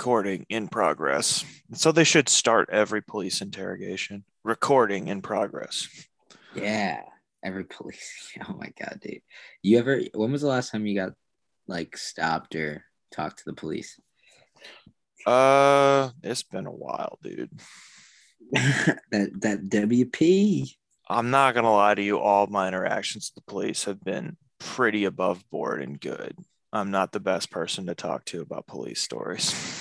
Recording in progress. So they should start every police interrogation. Recording in progress. Yeah. Every police. Oh my god, dude. You ever when was the last time you got like stopped or talked to the police? Uh, it's been a while, dude. that that WP. I'm not gonna lie to you. All my interactions with the police have been pretty above board and good. I'm not the best person to talk to about police stories.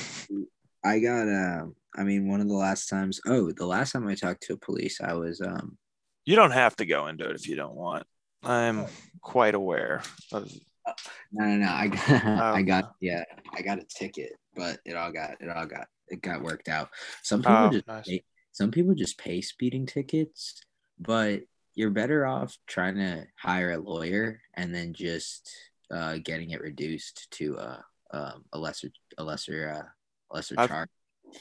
I got um I mean one of the last times oh the last time I talked to a police I was um You don't have to go into it if you don't want. I'm quite aware of no no no I got I got yeah I got a ticket but it all got it all got it got worked out. Some people Oh, just nice. pay, some people just pay speeding tickets, but you're better off trying to hire a lawyer and then just uh, getting it reduced to uh, um, a lesser a lesser uh, lesser I've- charge.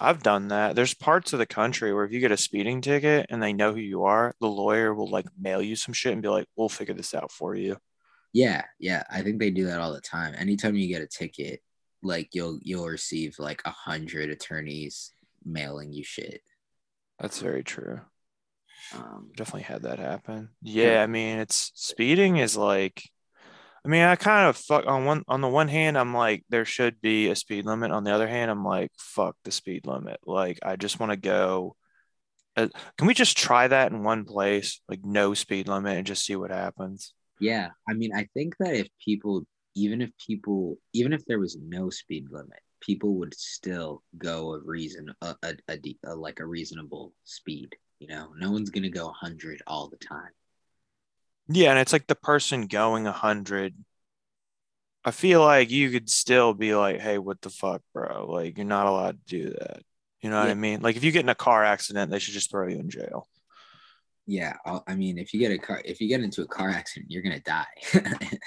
I've done that. There's parts of the country where if you get a speeding ticket and they know who you are, the lawyer will like mail you some shit and be like, "We'll figure this out for you." Yeah, yeah, I think they do that all the time. Anytime you get a ticket, like you'll you'll receive like a hundred attorneys mailing you shit. That's very true. Um, Definitely had that happen. Yeah, I mean, it's speeding is like, I mean, I kind of fuck on one on the one hand, I'm like, there should be a speed limit. On the other hand, I'm like, fuck the speed limit. Like, I just want to go. Uh, can we just try that in one place, like no speed limit, and just see what happens? Yeah, I mean, I think that if people, even if people, even if there was no speed limit, people would still go a reason, a, a, a, a like a reasonable speed. You know, no one's gonna go 100 all the time. Yeah, and it's like the person going a hundred. I feel like you could still be like, "Hey, what the fuck, bro? Like, you're not allowed to do that." You know what Yeah. I mean? Like, if you get in a car accident, they should just throw you in jail. Yeah, I'll- I mean, if you get a car, if you get into a car accident, you're gonna die.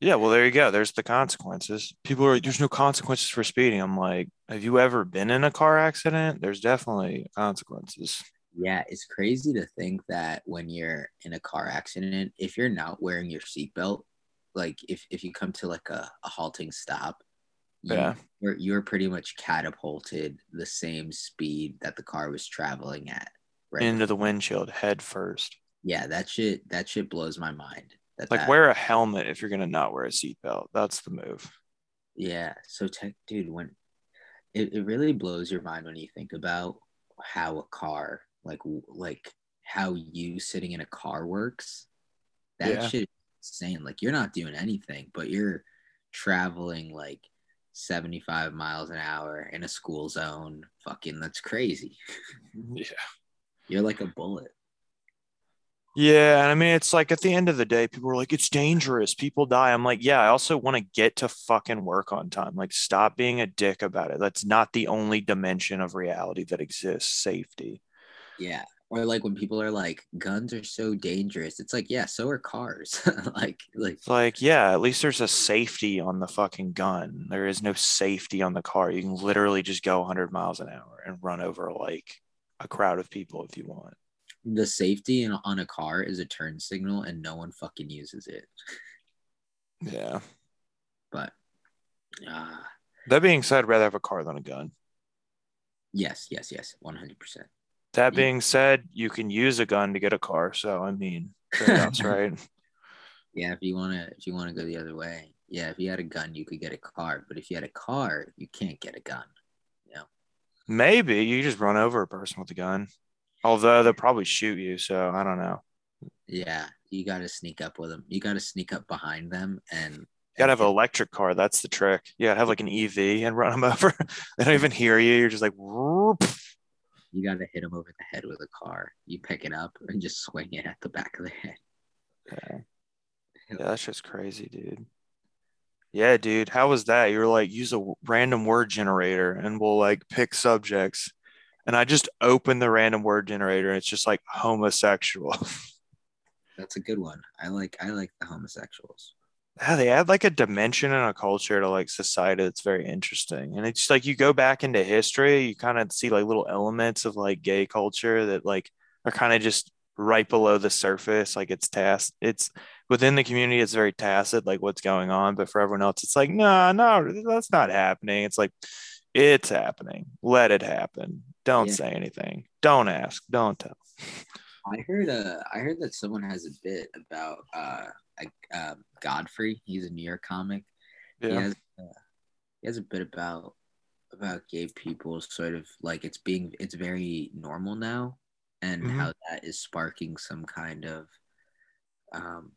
Yeah, well, there you go. There's the consequences. People are "There's no consequences for speeding." I'm like, "Have you ever been in a car accident? There's definitely consequences." Yeah, it's crazy to think that when you're in a car accident, if you're not wearing your seatbelt, like if if you come to like a, a halting stop, you, Yeah. you're you're pretty much catapulted the same speed that the car was traveling at. Right. Into the windshield head first. yeah, that shit that shit blows my mind. That Like, that, wear a helmet if you're gonna not wear a seatbelt. That's the move. Yeah. So tech dude, when it, it really blows your mind when you think about how a car like like how you sitting in a car works. That Yeah. shit is insane. Like you're not doing anything, but you're traveling like 75 miles an hour in a school zone. Fucking that's crazy. Yeah. You're like a bullet. Yeah, and I mean it's like at the end of the day, people are like, it's dangerous, people die. I'm like, yeah, I also want to get to fucking work on time. Like, stop being a dick about it. That's not the only dimension of reality that exists, safety. Yeah. Or like when people are like, guns are so dangerous. It's like, yeah, so are cars. like, like It's like, yeah, at least there's a safety on the fucking gun. There is no safety on the car. You can literally just go 100 miles an hour and run over like a crowd of people if you want. the safety in, on a car is a turn signal and no one fucking uses it. Yeah. But uh That being said, I'd rather have a car than a gun. yes, yes, yes, 100%. That being said, you can use a gun to get a car. So, I mean, trade-offs, right? Yeah, if you want to if you want to go the other way. Yeah, if you had a gun, you could get a car, but if you had a car, you can't get a gun. Yeah. Maybe you just run over a person with a gun. Although they'll probably shoot you, so I don't know. Yeah, you got to sneak up with them. You got to sneak up behind them and You gotta have an electric car. That's the trick. Yeah, have like an EV and run them over. they don't even hear you. You're just like, whoop. You got to hit them over the head with a car. You pick it up and just swing it at the back of the head. yeah. yeah, that's just crazy, dude. Yeah, dude. How was that? You're like, use a random word generator and we'll like pick subjects. And I just open the random word generator and it's just like homosexual. That's a good one. I like I like the homosexuals. Yeah, they add like a dimension and a culture to like society that's very interesting. And it's like you go back into history, you kind of see like little elements of like gay culture that like are kind of just right below the surface. Like it's tacit, it's within the community, it's very tacit, like what's going on. But for everyone else, it's like, no, no, that's not happening. It's like It's happening. Let it happen. Don't Yeah. say anything. Don't ask. Don't tell. I heard uh I heard that someone has a bit about uh, uh Godfrey. He's a New York comic. He Yeah. has uh, he has a bit about about gay people sort of like it's being it's very normal now and Mhm. how that is sparking some kind of um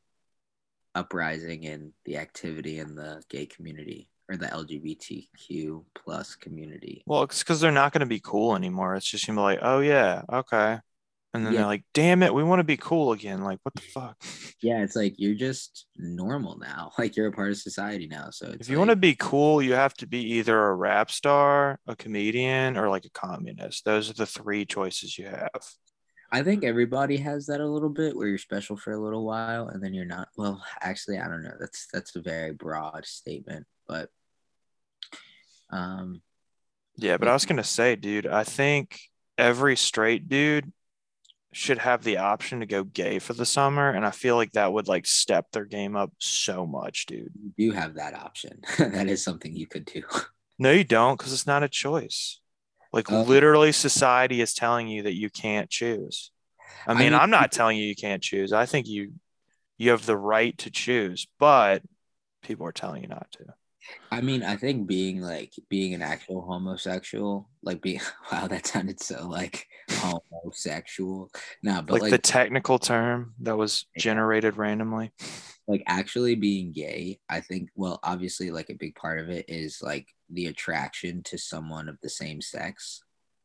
uprising in the activity in the gay community or the LGBTQ plus community. Well, it's because they're not going to be cool anymore. It's just gonna be like, oh yeah, okay. And then Yeah. they're like, damn it, we want to be cool again. Like, what the fuck? Yeah, it's like you're just normal now. Like you're a part of society now. So it's If you want to be cool, you have to be either a rap star, a comedian, or like a communist. Those are the three choices you have. I think everybody has that a little bit where you're special for a little while and then you're not. Well, actually, I don't know. That's that's a very broad statement, but um, Yeah, but I was gonna say, dude, I think every straight dude should have the option to go gay for the summer, and I feel like that would like step their game up so much, dude. you do have that option. that is something you could do. No, you don't, because it's not a choice. Like Oh. literally, society is telling you that you can't choose. I I mean, mean- I'm not telling you you can't choose. I think you you have the right to choose, but people are telling you not to. I mean, I think being like being an actual homosexual, like being wow, that sounded so like homosexual. No, but like, like the technical term that was generated randomly. like actually being gay i think well obviously like a big part of it is like the attraction to someone of the same sex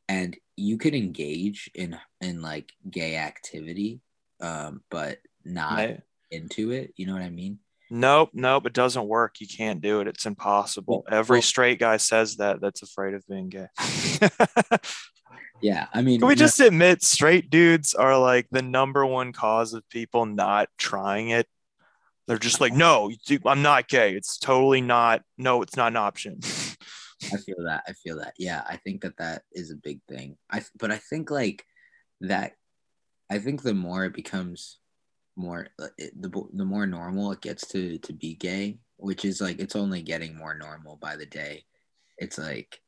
and you could engage in in like gay activity um but not Right? into it you know what i mean Nope, nope, it doesn't work. You can't do it. It's impossible. Every straight guy says that that's afraid of being gay. yeah i mean Can we just admit straight dudes are like the number one cause of people not trying it? They're just like, no, dude, I'm not gay. It's totally not. No, it's not an option. I feel that. I feel that. Yeah, I think that that is a big thing. I but I think like that. I think the more it becomes more uh, the the more normal it gets to to be gay, which is like it's only getting more normal by the day. It's like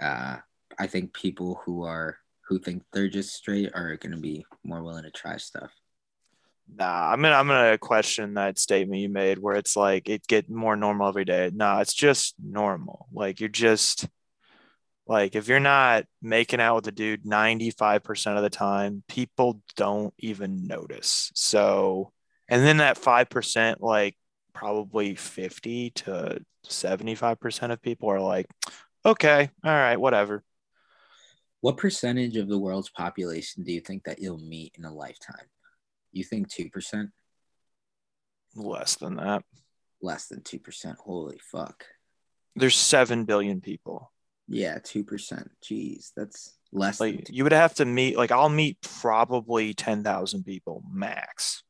uh I think people who are who think they're just straight are going to be more willing to try stuff. Nah, I mean, I'm gonna question that statement you made where it's like it get more normal every day. Nah, it's just normal. Like you're just like if you're not making out with a dude 95% of the time, people don't even notice. So, and then that 5%, like probably 50 to 75% of people are like, okay, all right, whatever. What percentage of the world's population do you think that you'll meet in a lifetime? You think 2%? Less than that. Less than 2%. Holy fuck. There's 7 billion people. Yeah, 2%. Jeez, that's less than Like you would have to meet like I'll meet probably 10,000 people max.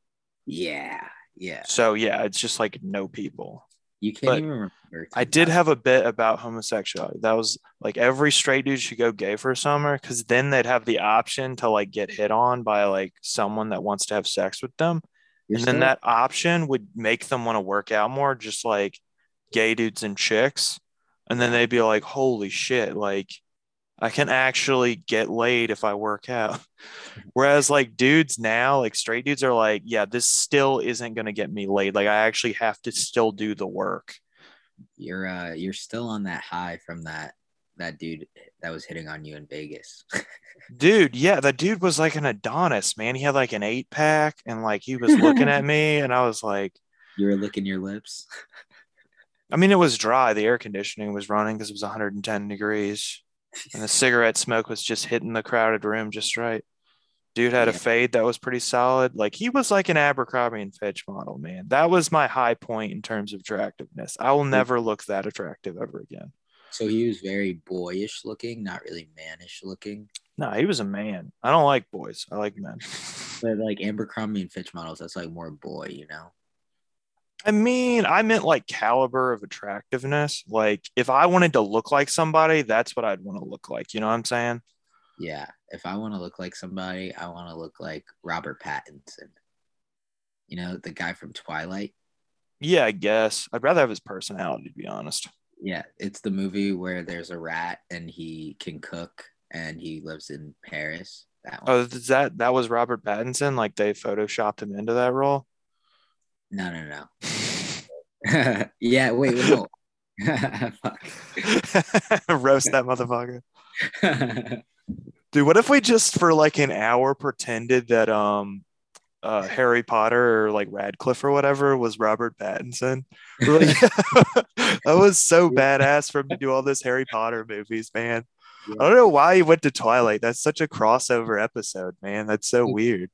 Yeah, yeah. So yeah, it's just like no people. You can't But even remember. I did have a bit about homosexuality. That was like every straight dude should go gay for a summer because then they'd have the option to like get hit on by like someone that wants to have sex with them. You're and then that option would make them want to work out more, just like gay dudes and chicks. And then they'd be like, holy shit, like I can actually get laid if I work out. Whereas like dudes now, like straight dudes are like, yeah, this still isn't gonna get me laid. Like I actually have to still do the work. you're uh you're still on that high from that that dude that was hitting on you in Vegas. Dude, yeah, the dude was like an Adonis, man. He had like an eight pack and like he was looking at me and I was like, you were licking your lips. I mean, it was dry. The air conditioning was running because it was 110 degrees. And the cigarette smoke was just hitting the crowded room just right. Dude had a fade that was pretty solid. Like he was like an Abercrombie and Fitch model, man. That was my high point in terms of attractiveness. I will hmm. never look that attractive ever again. So he was very boyish looking, not really mannish looking. No, he was a man. I don't like boys. I like men. But like Abercrombie and Fitch models, that's like more boy, you know. I mean, I meant like caliber of attractiveness. Like if I wanted to look like somebody, that's what I'd want to look like. You know what I'm saying? Yeah. If I want to look like somebody, I want to look like Robert Pattinson. You know, the guy from Twilight. Yeah, I guess. I'd rather have his personality, to be honest. Yeah, it's the movie where there's a rat and he can cook and he lives in Paris. That oh, one. Oh, is that that was Robert Pattinson? Like they photoshopped him into that role? No, no, no. yeah, wait, wait, no. Roast that motherfucker. Dude, what if we just for like an hour pretended that um uh Harry Potter or like Radcliffe or whatever was Robert Pattinson? Like, that was so badass for him to do all this Harry Potter movies, man. I don't know why he went to Twilight. That's such a crossover episode, man. That's so weird.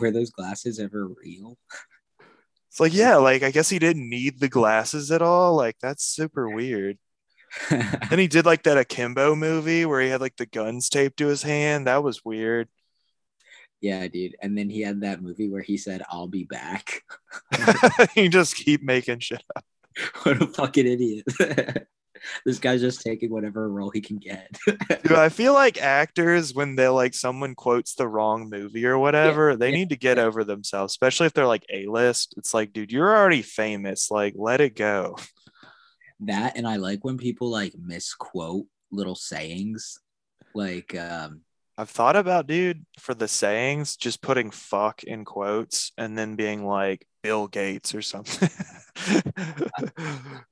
Were those glasses ever real? It's like, yeah, like I guess he didn't need the glasses at all. Like that's super weird. Then he did like that Akimbo movie where he had like the guns taped to his hand. That was weird. yeah, dude. And then he had that movie where he said, I'll be back. he just keep making shit up. what a fucking idiot. this guy's just taking whatever role he can get. Dude, I feel like actors when they like someone quotes the wrong movie or whatever, they yeah, need to get over themselves, especially if they're like A-list. It's like, dude, you're already famous. Like, let it go. that and I like when people like misquote little sayings. Like um I've thought about, dude, for the sayings, just putting fuck in quotes and then being like Bill Gates or something.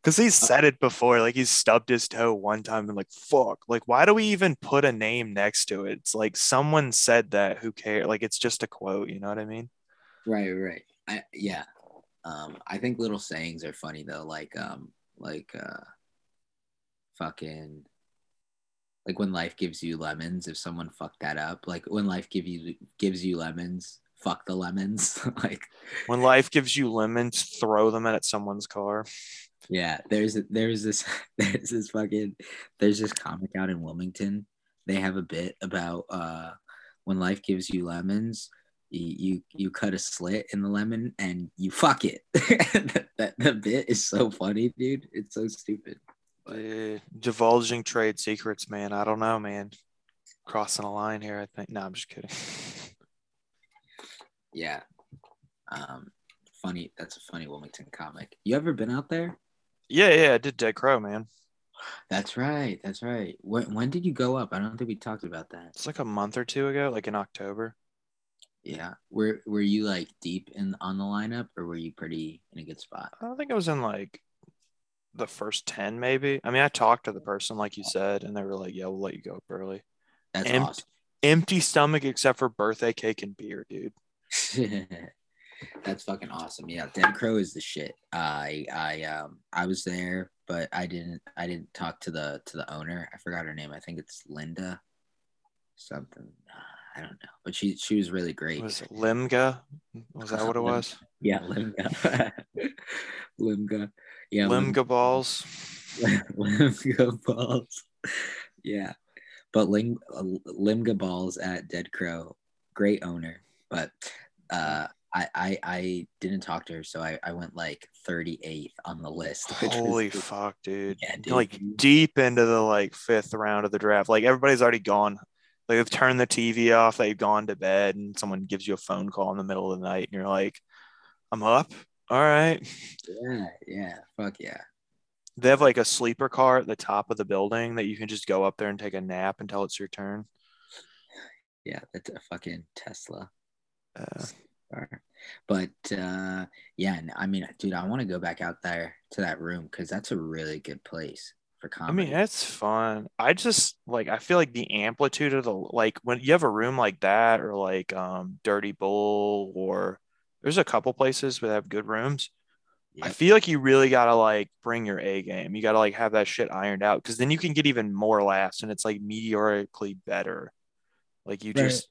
Because he's said it before. Like he's stubbed his toe one time and like, fuck. Like, why do we even put a name next to it? It's like someone said that. Who cares? Like, it's just a quote. You know what I mean? right, right. I yeah. Um I think little sayings are funny though, like um like uh fucking like when life gives you lemons, if someone fucked that up, like when life give you gives you lemons, fuck the lemons. like When life gives you lemons, throw them at someone's car. Yeah, there's there's this there's this fucking there's this comic out in Wilmington. They have a bit about uh when life gives you lemons, you you, you cut a slit in the lemon and you fuck it. that, that the bit is so funny, dude. It's so stupid. Uh, divulging trade secrets, man. I don't know, man. Crossing a line here, I think. No, I'm just kidding. Yeah. Um funny that's a funny Wilmington comic. You ever been out there? yeah, yeah, I did Dead Crow, man. That's right. That's right. When when did you go up? I don't think we talked about that. It's like a month or two ago, like in October. Yeah. Were were you like deep in on the lineup or were you pretty in a good spot? I think I was in like the first 10, maybe. I mean, I talked to the person, like you said, and they were like, yeah, we'll let you go up early. That's Empt- awesome. Empty stomach except for birthday cake and beer, dude. That's fucking awesome. Yeah, Dead Crow is the shit. I I um I was there, but I didn't I didn't talk to the to the owner. I forgot her name. I think it's Linda something. I don't know, but she she was really great. Was Limga? Was that what it was? Yeah, Limga. Limga. Yeah, Limga balls. Limga balls. Yeah, but Lim, uh, Limga balls at Dead Crow, great owner. But uh, I, I I didn't talk to her, so I, I went like 38th on the list. which was- Holy fuck, dude. Yeah, dude. Like deep into the like fifth round of the draft. Like everybody's already gone. Like they've turned the TV off, they've gone to bed, and someone gives you a phone call in the middle of the night, and you're like, I'm up. All right. Yeah, yeah, fuck yeah. They have like a sleeper car at the top of the building that you can just go up there and take a nap until it's your turn. Yeah, that's a fucking Tesla. Uh. But uh, yeah, and I mean, dude, I want to go back out there to that room because that's a really good place for comedy. I mean, it's fun. I just like I feel like the amplitude of the like when you have a room like that or like um Dirty Bull or there's a couple places that have good rooms. I feel like you really gotta like bring your A game. You gotta like have that shit ironed out because then you can get even more laughs and it's like meteorically better. Like you Right. just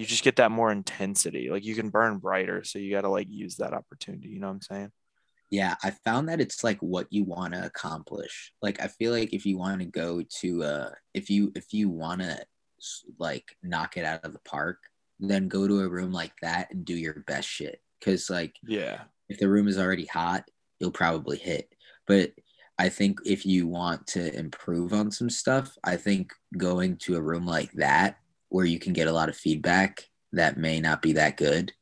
you just get that more intensity. Like you can burn brighter. So you gotta like use that opportunity. You know what I'm saying? yeah, I found that it's like what you want to accomplish. Like I feel like if you want to go to uh if you if you want to like knock it out of the park, then go to a room like that and do your best shit. Cause like Yeah. if the room is already hot, you'll probably hit. But I think if you want to improve on some stuff, I think going to a room like that where you can get a lot of feedback that may not be that good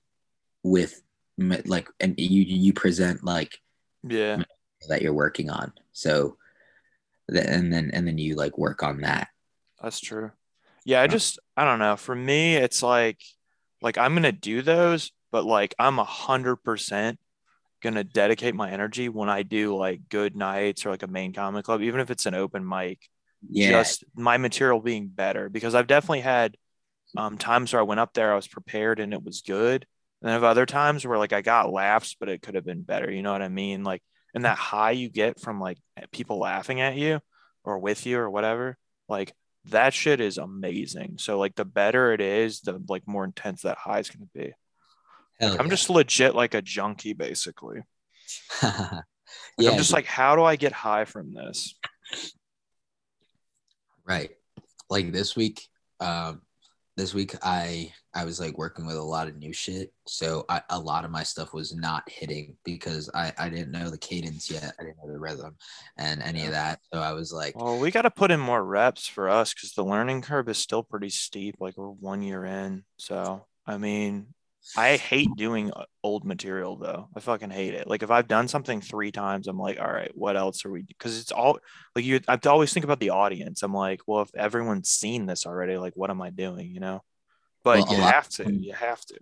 with like and you you present like Yeah. that you're working on. So and then and then you like work on that. That's true. Yeah, I just I don't know. For me, it's like like I'm gonna do those, but like I'm a hundred percent gonna dedicate my energy when I do like good nights or like a main comic club, even if it's an open mic. Yeah. Just my material being better because I've definitely had um, times where I went up there, I was prepared and it was good. And then have other times where like I got laughs, but it could have been better. You know what I mean? Like, and that high you get from like people laughing at you or with you or whatever, like that shit is amazing. So like the better it is, the like more intense that high is going to be. Hell I'm just legit like a junkie, basically. Like, yeah, I'm just like, how do I get high from this? Right. Like this week, um, this week I I was like working with a lot of new shit, so I, a lot of my stuff was not hitting because I I didn't know the cadence yet, I didn't know the rhythm, and any of that. So I was like, Well, we got to put in more reps for us because the learning curve is still pretty steep. Like we're one year in. So, I mean, I hate doing uh, old material though. I fucking hate it. Like if I've done something three times, I'm like, all right, what else are we? Because it's all like you. I have to always think about the audience. I'm like, well, if everyone's seen this already, like, what am I doing? You know. But Well, you have to. You have to.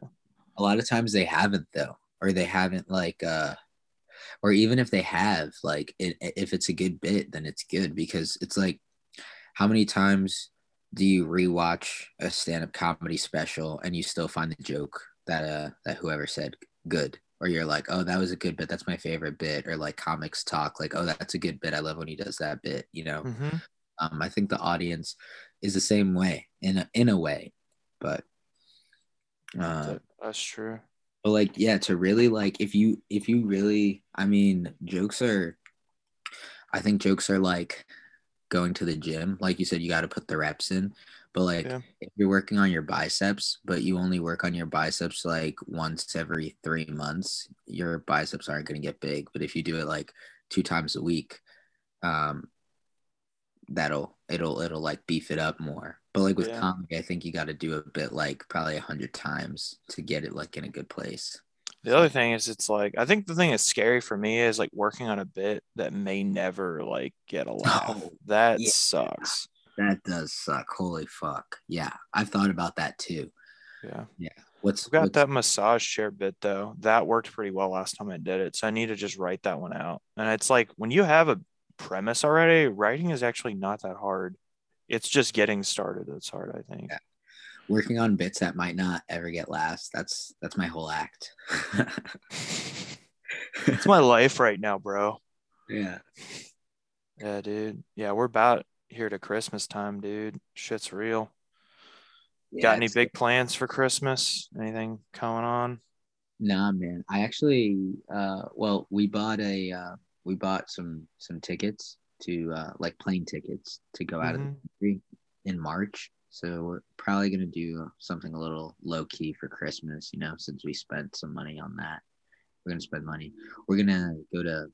a lot of times they haven't though or they haven't like uh or even if they have like it, if it's a good bit then it's good because it's like how many times do you rewatch a stand-up comedy special and you still find the joke that uh that whoever said good or you're like oh that was a good bit. That's my favorite bit or like comics talk like oh that's a good bit. I love when he does that bit you know? Mhm. um i think the audience is the same way in a, in a way but uh That's true. but like yeah to really like if you if you really i mean jokes are i think jokes are like going to the gym. Like you said you got to put the reps in but like Yeah. if you're working on your biceps but you only work on your biceps like once every three months your biceps aren't going to get big but if you do it like two times a week um that'll it'll it'll like beef it up more but like with Yeah. comedy i think you got to do a bit like probably a hundred times to get it like in a good place The other thing is, it's like I think the thing that's scary for me is like working on a bit that may never like get a laugh. Oh, that yeah. sucks. That does suck. Holy fuck. Yeah, I've thought about that too. Yeah. What's I've got what's- that massage chair bit though. That worked pretty well last time I did it. So I need to just write that one out. And it's like when you have a premise already, writing is actually not that hard. It's just getting started that's hard, I think. Yeah. working on bits that might not ever get last? That's that's my whole act. It's my life right now, bro. yeah. Yeah, dude. Yeah, we're about here to Christmas time, dude. Shit's real. yeah Got any big plans for Christmas? Anything going on? Nah, man. I actually, uh, well, we bought a, uh, we bought some some tickets to, uh, like plane tickets to go out of the Mhm. country in March. So we're probably gonna do something a little low key for Christmas. You know, since we spent some money on that, we're gonna spend money. We're gonna go to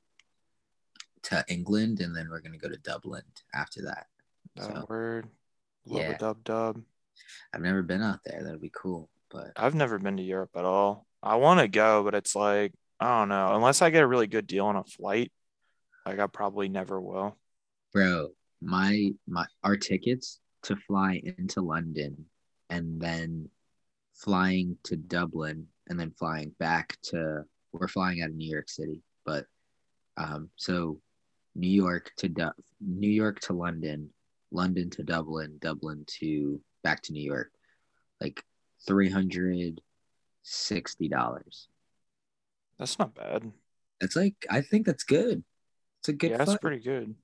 to England, and then we're gonna go to Dublin after that. That So word. Love Yeah. dub dub. I've never been out there. That'd be cool. But I've never been to Europe at all. I want to go, but it's like, I don't know. Unless I get a really good deal on a flight, like I probably never will. bro my my our tickets to fly into london and then flying to dublin and then flying back to we're flying out of new york city but um so new york to du- new york to london london to dublin dublin to back to new york like $360 That's not bad. that's like i think that's good it's a good yeah, that's pretty good.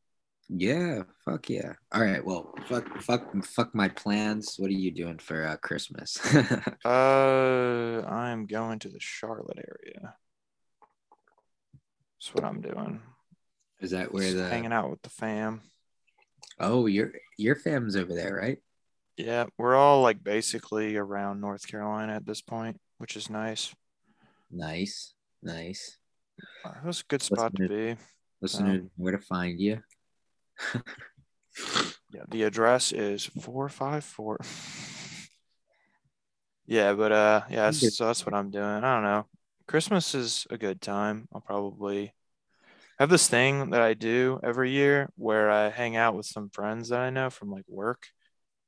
Yeah, fuck yeah. All right, well, fuck, fuck, fuck my plans. What are you doing for uh, Christmas? Uh, I'm going to the Charlotte area. That's what I'm doing. Is that where Just the? hanging out with the fam. Oh, your your fam's over there, right? Yeah, we're all like basically around North Carolina at this point, which is nice. Nice, nice. Uh, It was a good spot to be. Listener, where to find you? Yeah, the address is four five four. Yeah, but uh, yeah, that's, so that's what I'm doing. I don't know. Christmas is a good time. I'll probably I have this thing that I do every year where I hang out with some friends that I know from like work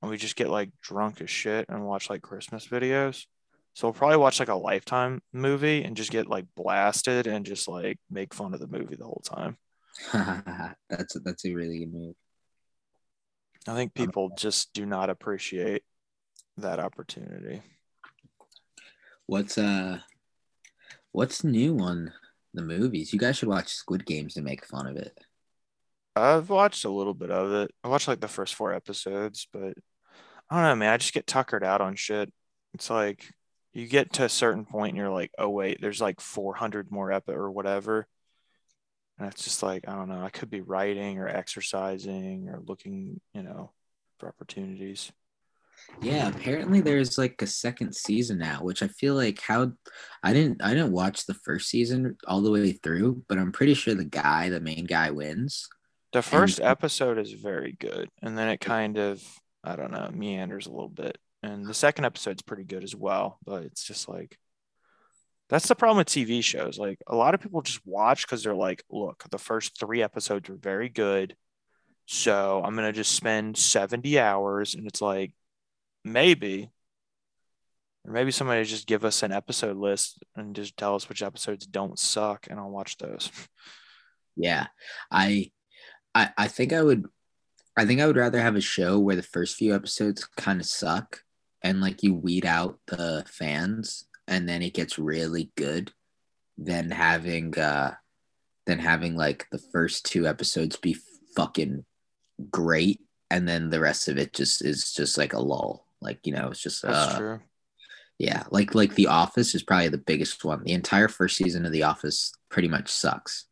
and we just get like drunk as shit and watch like Christmas videos. So we'll probably watch like a lifetime movie and just get like blasted and just like make fun of the movie the whole time. that's a, that's a really good move. I think people just do not appreciate that opportunity. What's uh what's new on the movies? You guys should watch Squid Games and make fun of it. I've watched a little bit of it. I watched like the first four episodes, but I don't know, man. I just get tuckered out on shit. It's like you get to a certain point and you're like, oh wait, there's like 400 more epi or whatever. And it's just like, I don't know, I could be writing or exercising or looking, you know, for opportunities. Yeah, apparently there's like a second season now, which I feel like how I didn't I didn't watch the first season all the way through, but I'm pretty sure the guy, the main guy wins. The first and, episode is very good, and then it kind of I don't know, meanders a little bit. And the second episode's pretty good as well, but it's just like that's the problem with TV shows. Like a lot of people just watch because they're like, look, the first three episodes are very good. So I'm gonna just spend 70 hours. And it's like, maybe. Or maybe somebody just give us an episode list and just tell us which episodes don't suck and I'll watch those. Yeah. I I I think I would I think I would rather have a show where the first few episodes kind of suck and like you weed out the fans and then it gets really good than having uh than having like the first two episodes be fucking great and then the rest of it just is just like a lull like you know it's just That's uh, true. yeah like like the office is probably the biggest one. The entire first season of the office pretty much sucks.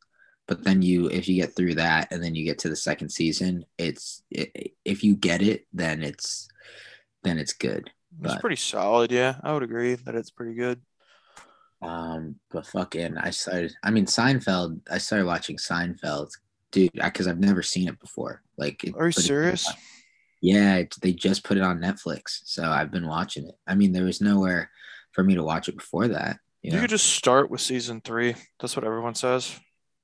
But then you if you get through that and then you get to the second season it's it, if you get it then it's then it's good. It's pretty solid yeah. I would agree that it's pretty good. Um but fucking i started i mean seinfeld i started watching seinfeld. Dude because i've never seen it before. Like are you serious yeah it, they just put it on netflix so i've been watching it i mean there was nowhere for me to watch it before that you, you know? could just start with season three that's what everyone says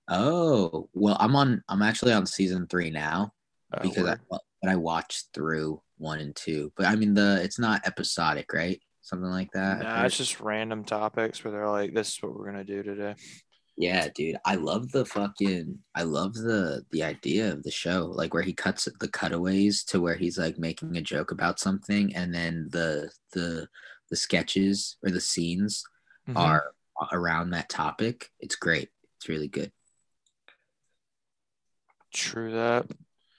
Oh well, I'm on. I'm actually on season three now oh, because I, but I watched through one and two. But I mean, the it's not episodic, right? Something like that. Nah, it's just random topics where they're like, "This is what we're gonna do today." Yeah, dude, I love the fucking. I love the the idea of the show, like where he cuts the cutaways to where he's like making a joke about something, and then the the the sketches or the scenes mm-hmm. are around that topic. It's great. It's really good. True that.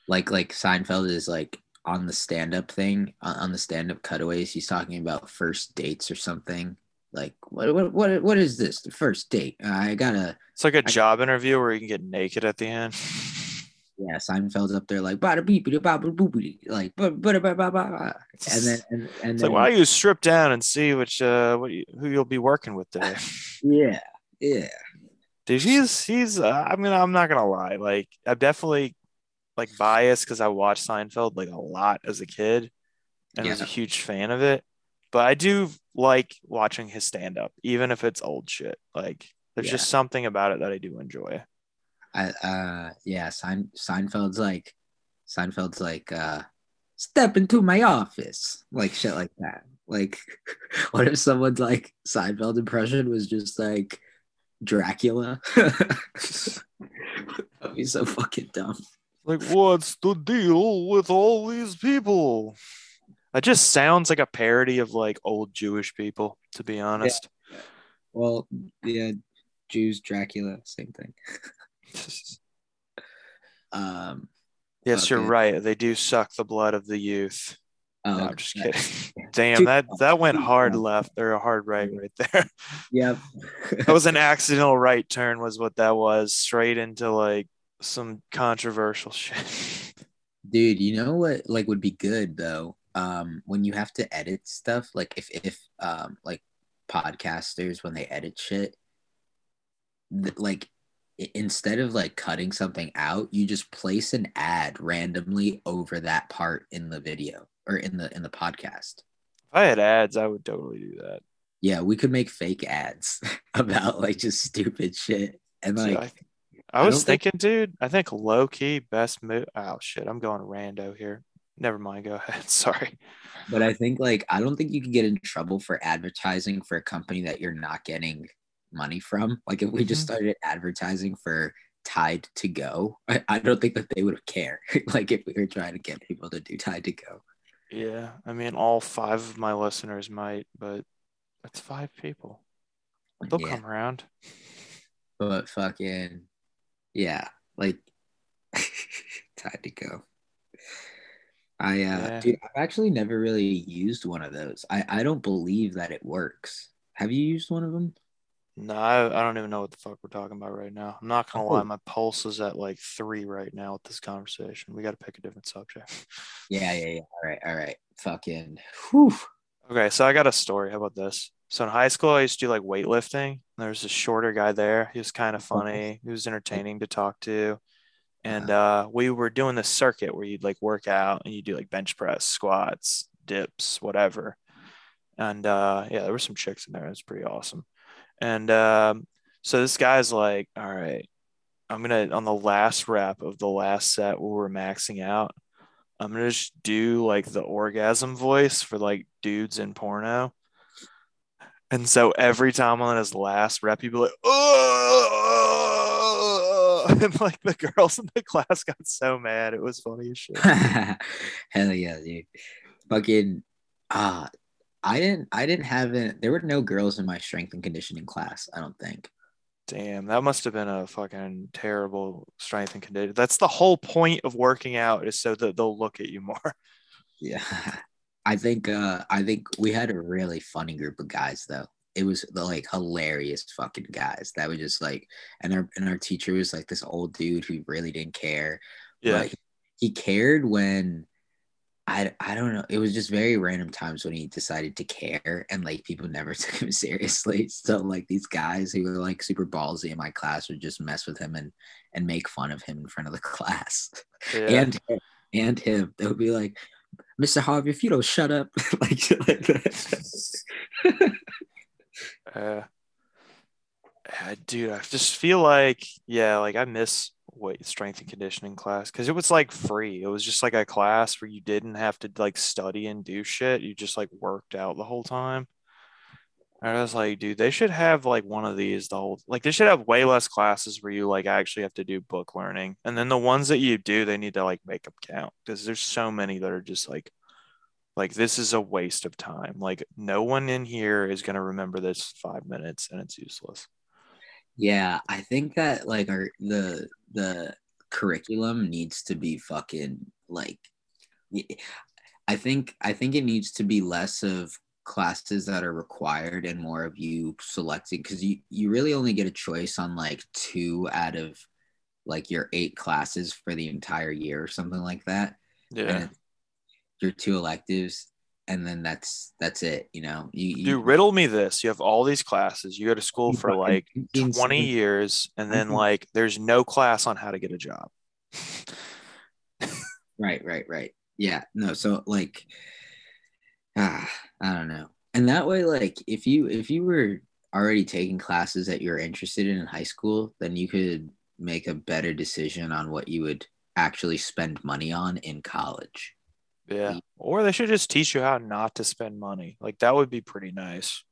Like like Seinfeld is like on the stand up thing on the stand up cutaways. He's talking about first dates or something. Like what what what what is this? The first date? I gotta. It's like a I, job interview where you can get naked at the end. Yeah, Seinfeld's up there like bada beep like but but and then and, and it's then, like why don't you strip down and see which uh what you, who you'll be working with today. yeah, yeah dude he's he's uh, i mean i'm not gonna lie like i'm definitely like biased because i watched seinfeld like a lot as a kid and yeah. was a huge fan of it but i do like watching his stand-up even if it's old shit like there's yeah. just something about it that i do enjoy i uh yeah Sein, seinfeld's like seinfeld's like uh step into my office like shit like that like what if someone's like seinfeld impression was just like Dracula. That'd be so fucking dumb. Like, what's the deal with all these people? That just sounds like a parody of like old Jewish people, to be honest. Yeah. Well, yeah, Jews, Dracula, same thing. um, yes, okay. you're right. They do suck the blood of the youth. Oh, no, I'm just kidding. Damn, that that went hard left or a hard right right there. Yep. that was an accidental right turn, was what that was. Straight into like some controversial shit. Dude, you know what like would be good though? Um, when you have to edit stuff, like if if um like podcasters when they edit shit, th- like instead of like cutting something out, you just place an ad randomly over that part in the video or in the in the podcast. If I had ads, I would totally do that. Yeah, we could make fake ads about like just stupid shit and like. I I was think- thinking, dude. I think low key best move. Oh shit, I'm going rando here. Never mind. Go ahead. Sorry. But I think like I don't think you can get in trouble for advertising for a company that you're not getting money from. Like if we just Mhm. started advertising for Tide to Go, I, I don't think that they would care. like if we were trying to get people to do Tide to Go. Yeah, I mean, all five of my listeners might, but that's five people. They'll yeah, come around. but fucking yeah, like Tide to Go. I uh Yeah. dude, I've actually never really used one of those. I I don't believe that it works. Have you used one of them? No, I, I don't even know what the fuck we're talking about right now. I'm not gonna lie, Oh. my pulse is at like three right now with this conversation. We got to pick a different subject. Yeah, yeah, yeah. All right, all right. Fucking whew. Okay, so I got a story. How about this? So in high school, I used to do like weightlifting. There's a shorter guy there. He was kind of funny. He was entertaining to talk to. And uh, we were doing this circuit where you'd like work out and you do like bench press, squats, dips, whatever. And uh, yeah, there were some chicks in there. It was pretty awesome. And um, so this guy's like, all right, I'm gonna on the last rep of the last set where we're maxing out, I'm gonna just do like the orgasm voice for like dudes in porno. And so every time on his last rep, he'd be like, oh, and like the girls in the class got so mad. It was funny as shit. Hell yeah, dude. Fucking ah, I didn't I didn't have it. There were no girls in my strength and conditioning class, I don't think. Damn, that must have been a fucking terrible strength and conditioning. That's the whole point of working out is so that they'll look at you more. Yeah. I think uh I think we had a really funny group of guys though. It was the like hilarious fucking guys that would just like and our and our teacher was like this old dude who really didn't care. Yeah. But he cared when I, I don't know. It was just very random times when he decided to care, and like people never took him seriously. So like these guys who were like super ballsy in my class would just mess with him and and make fun of him in front of the class, yeah. and and him. They would be like, "Mr. Harvey, if you don't shut up," like like that. Uh, uh, dude, I just feel like, yeah, like I miss weight strength and conditioning class because it was like free. It was just like a class where you didn't have to like study and do shit. You just like worked out the whole time. And I was like, dude, they should have like one of these the whole like they should have way less classes where you like actually have to do book learning. And then the ones that you do, they need to like make them count because there's so many that are just like like this is a waste of time. Like no one in here is gonna remember this five minutes and it's useless. Yeah, I think that like our the the curriculum needs to be fucking like I think I think it needs to be less of classes that are required and more of you selecting because you you really only get a choice on like two out of like your eight classes for the entire year or something like that. Yeah. Your two electives and then that's that's it, you know. You, you riddle me this. You have all these classes. You go to school for like 20 years, and then Mhm. like there's no class on how to get a job. Right, right, right. Yeah, no, so like ah, I don't know. And that way like if you if you were already taking classes that you're interested in in high school, then you could make a better decision on what you would actually spend money on in college. Yeah. Or they should just teach you how not to spend money. Like that would be pretty nice.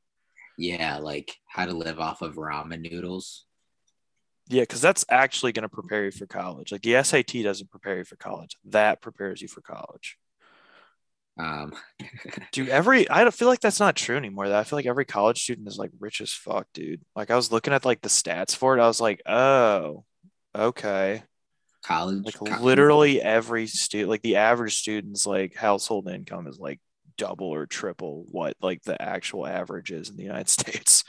Yeah, like how to live off of ramen noodles. Yeah, because that's actually going to prepare you for college. Like the SAT doesn't prepare you for college. That prepares you for college. Um Dude, every I don't feel like that's not true anymore. Though I feel like every college student is like rich as fuck, dude. Like I was looking at like the stats for it. I was like, oh, okay. College Like co- literally every student, like the average student's like household income is like double or triple what like the actual average is in the United States.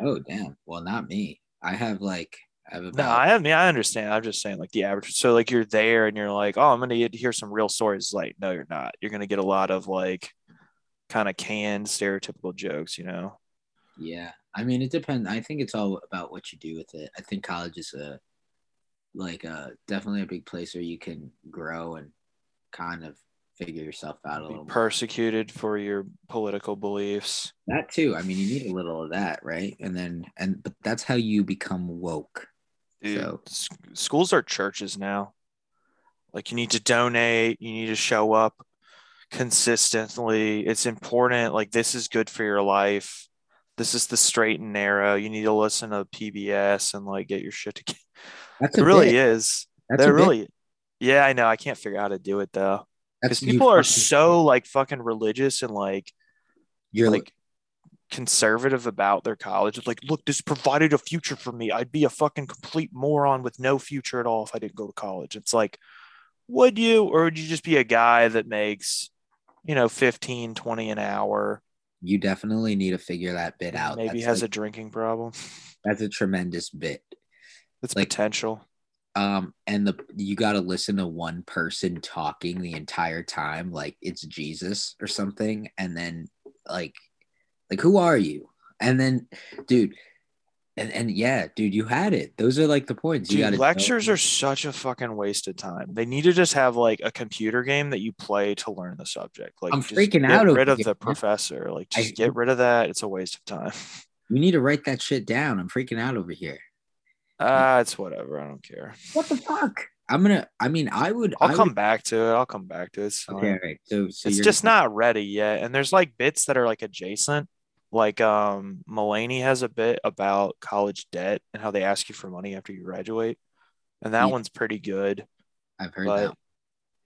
Oh damn. Well, not me. I have like I have No, about I mean I understand. I'm just saying like the average. So like you're there and you're like, oh, I'm gonna get to hear some real stories. Like, no, you're not. You're gonna get a lot of like kind of canned stereotypical jokes, you know. Yeah, I mean, it depends. I think it's all about what you do with it. I think college is a like a definitely a big place where you can grow and kind of figure yourself out a Be little. more. persecuted for your political beliefs. That too. I mean, you need a little of that, right? And then and but that's how you become woke. Dude, So s- schools are churches now. Like you need to donate, you need to show up consistently. It's important. Like this is good for your life. This is the straight and narrow. You need to listen to PBS and like get your shit together. that's It really bit. is. That's bit. really, yeah, I know. I can't figure out how to do it though. Because people are so like fucking religious and like You're like conservative about their college. It's like, look, this provided a future for me. I'd be a fucking complete moron with no future at all if I didn't go to college. It's like, would you, or would you just be a guy that makes, you know, 15, 20 an hour, you definitely need to figure that bit out. maybe that's has like- a drinking problem? that's a tremendous bit. That's Like- potential. Um, and the you got to listen to one person talking the entire time, like it's Jesus or something, and then like, like who are you? And then, dude, and and yeah, dude, you had it. Those are like the points. Dude, lectures are such a fucking waste of time. They need to just have like a computer game that you play to learn the subject. Like, I'm freaking get out rid of the professor. Like, I- just get rid of that. It's a waste of time. You need to write that shit down. I'm freaking out over here. Ah, it's whatever. I don't care. What the fuck? I'm gonna. I mean, I would. I'll I come would, back to it. I'll come back to it. It's, fine. Okay, all right. So, so it's just not ready yet. And there's like bits that are like adjacent. Like um Mulaney has a bit about college debt and how they ask you for money after you graduate. And that Yeah. one's pretty good. I've heard But that,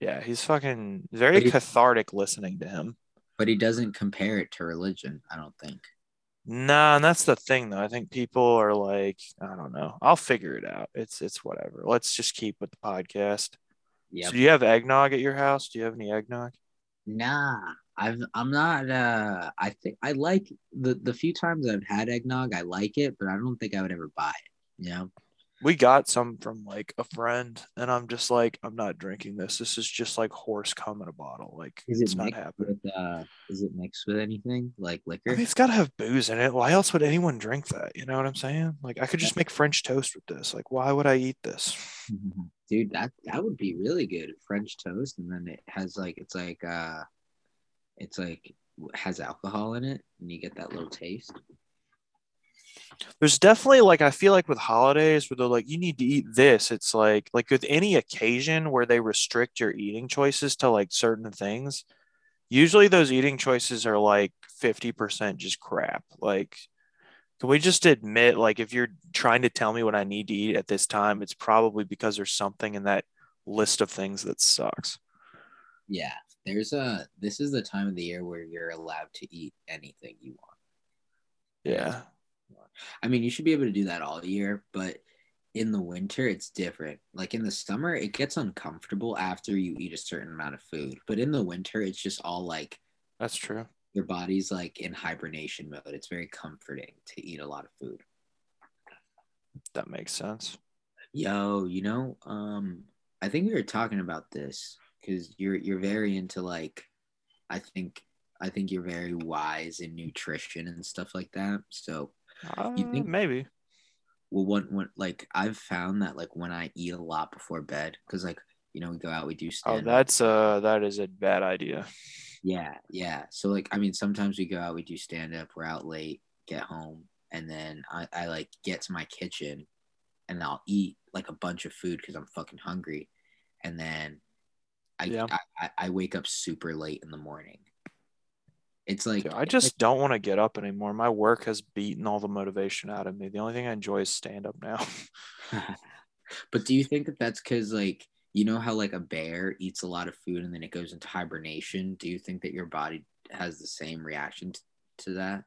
yeah, he's fucking very he- cathartic listening to him. but he doesn't compare it to religion. I don't think. Nah, and that's the thing though. I think people are like, I don't know. I'll figure it out. It's it's whatever. Let's just keep with the podcast. Yeah. So do you have eggnog at your house? Do you have any eggnog? Nah, I've I'm not uh I think I like the the few times I've had eggnog, I like it, but I don't think I would ever buy it. You know? We got some from like a friend, and I'm just like, I'm not drinking this. This is just like horse cum in a bottle. Like Is it's it not mixed happening. with uh is it mixed with anything like I liquor? mean, it's gotta have booze in it. Why else would anyone drink that? You know what I'm saying? Like I could just make French toast with this. Like, why would I eat this? Dude, that that would be really good. French toast and then it has like it's like uh it's like has alcohol in it and you get that little taste. there's definitely like I feel like with holidays where they're like you need to eat this. It's like like with any occasion where they restrict your eating choices to like certain things. Usually those eating choices are like 50% just crap. Like can we just admit like if you're trying to tell me what I need to eat at this time, it's probably because there's something in that list of things that sucks. Yeah. There's a this is the time of the year where you're allowed to eat anything you want. Yeah. I mean, you should be able to do that all year, but in the winter, it's different. Like in the summer, it gets uncomfortable after you eat a certain amount of food. But in the winter, it's just all like That's true. your body's like in hibernation mode. It's very comforting to eat a lot of food. That makes sense. Yo, you know, um, I think we were talking about this because you're you're very into like, I think I think you're very wise in nutrition and stuff like that. So Uh, You think- maybe. well one, one like i've found that like when i eat a lot before bed because like you know we go out we do Oh, stand that's uh that is a bad idea. yeah yeah so like i mean sometimes we go out we do stand up we're out late get home and then i, I like get to my kitchen and i'll eat like a bunch of food because i'm fucking hungry and then I, Yeah. I, I wake up super late in the morning it's like Dude, I just don't want to get up anymore. My work has beaten all the motivation out of me. The only thing I enjoy is stand up now. but do you think that that's because like you know how like a bear eats a lot of food and then it goes into hibernation do you think that your body has the same reaction to that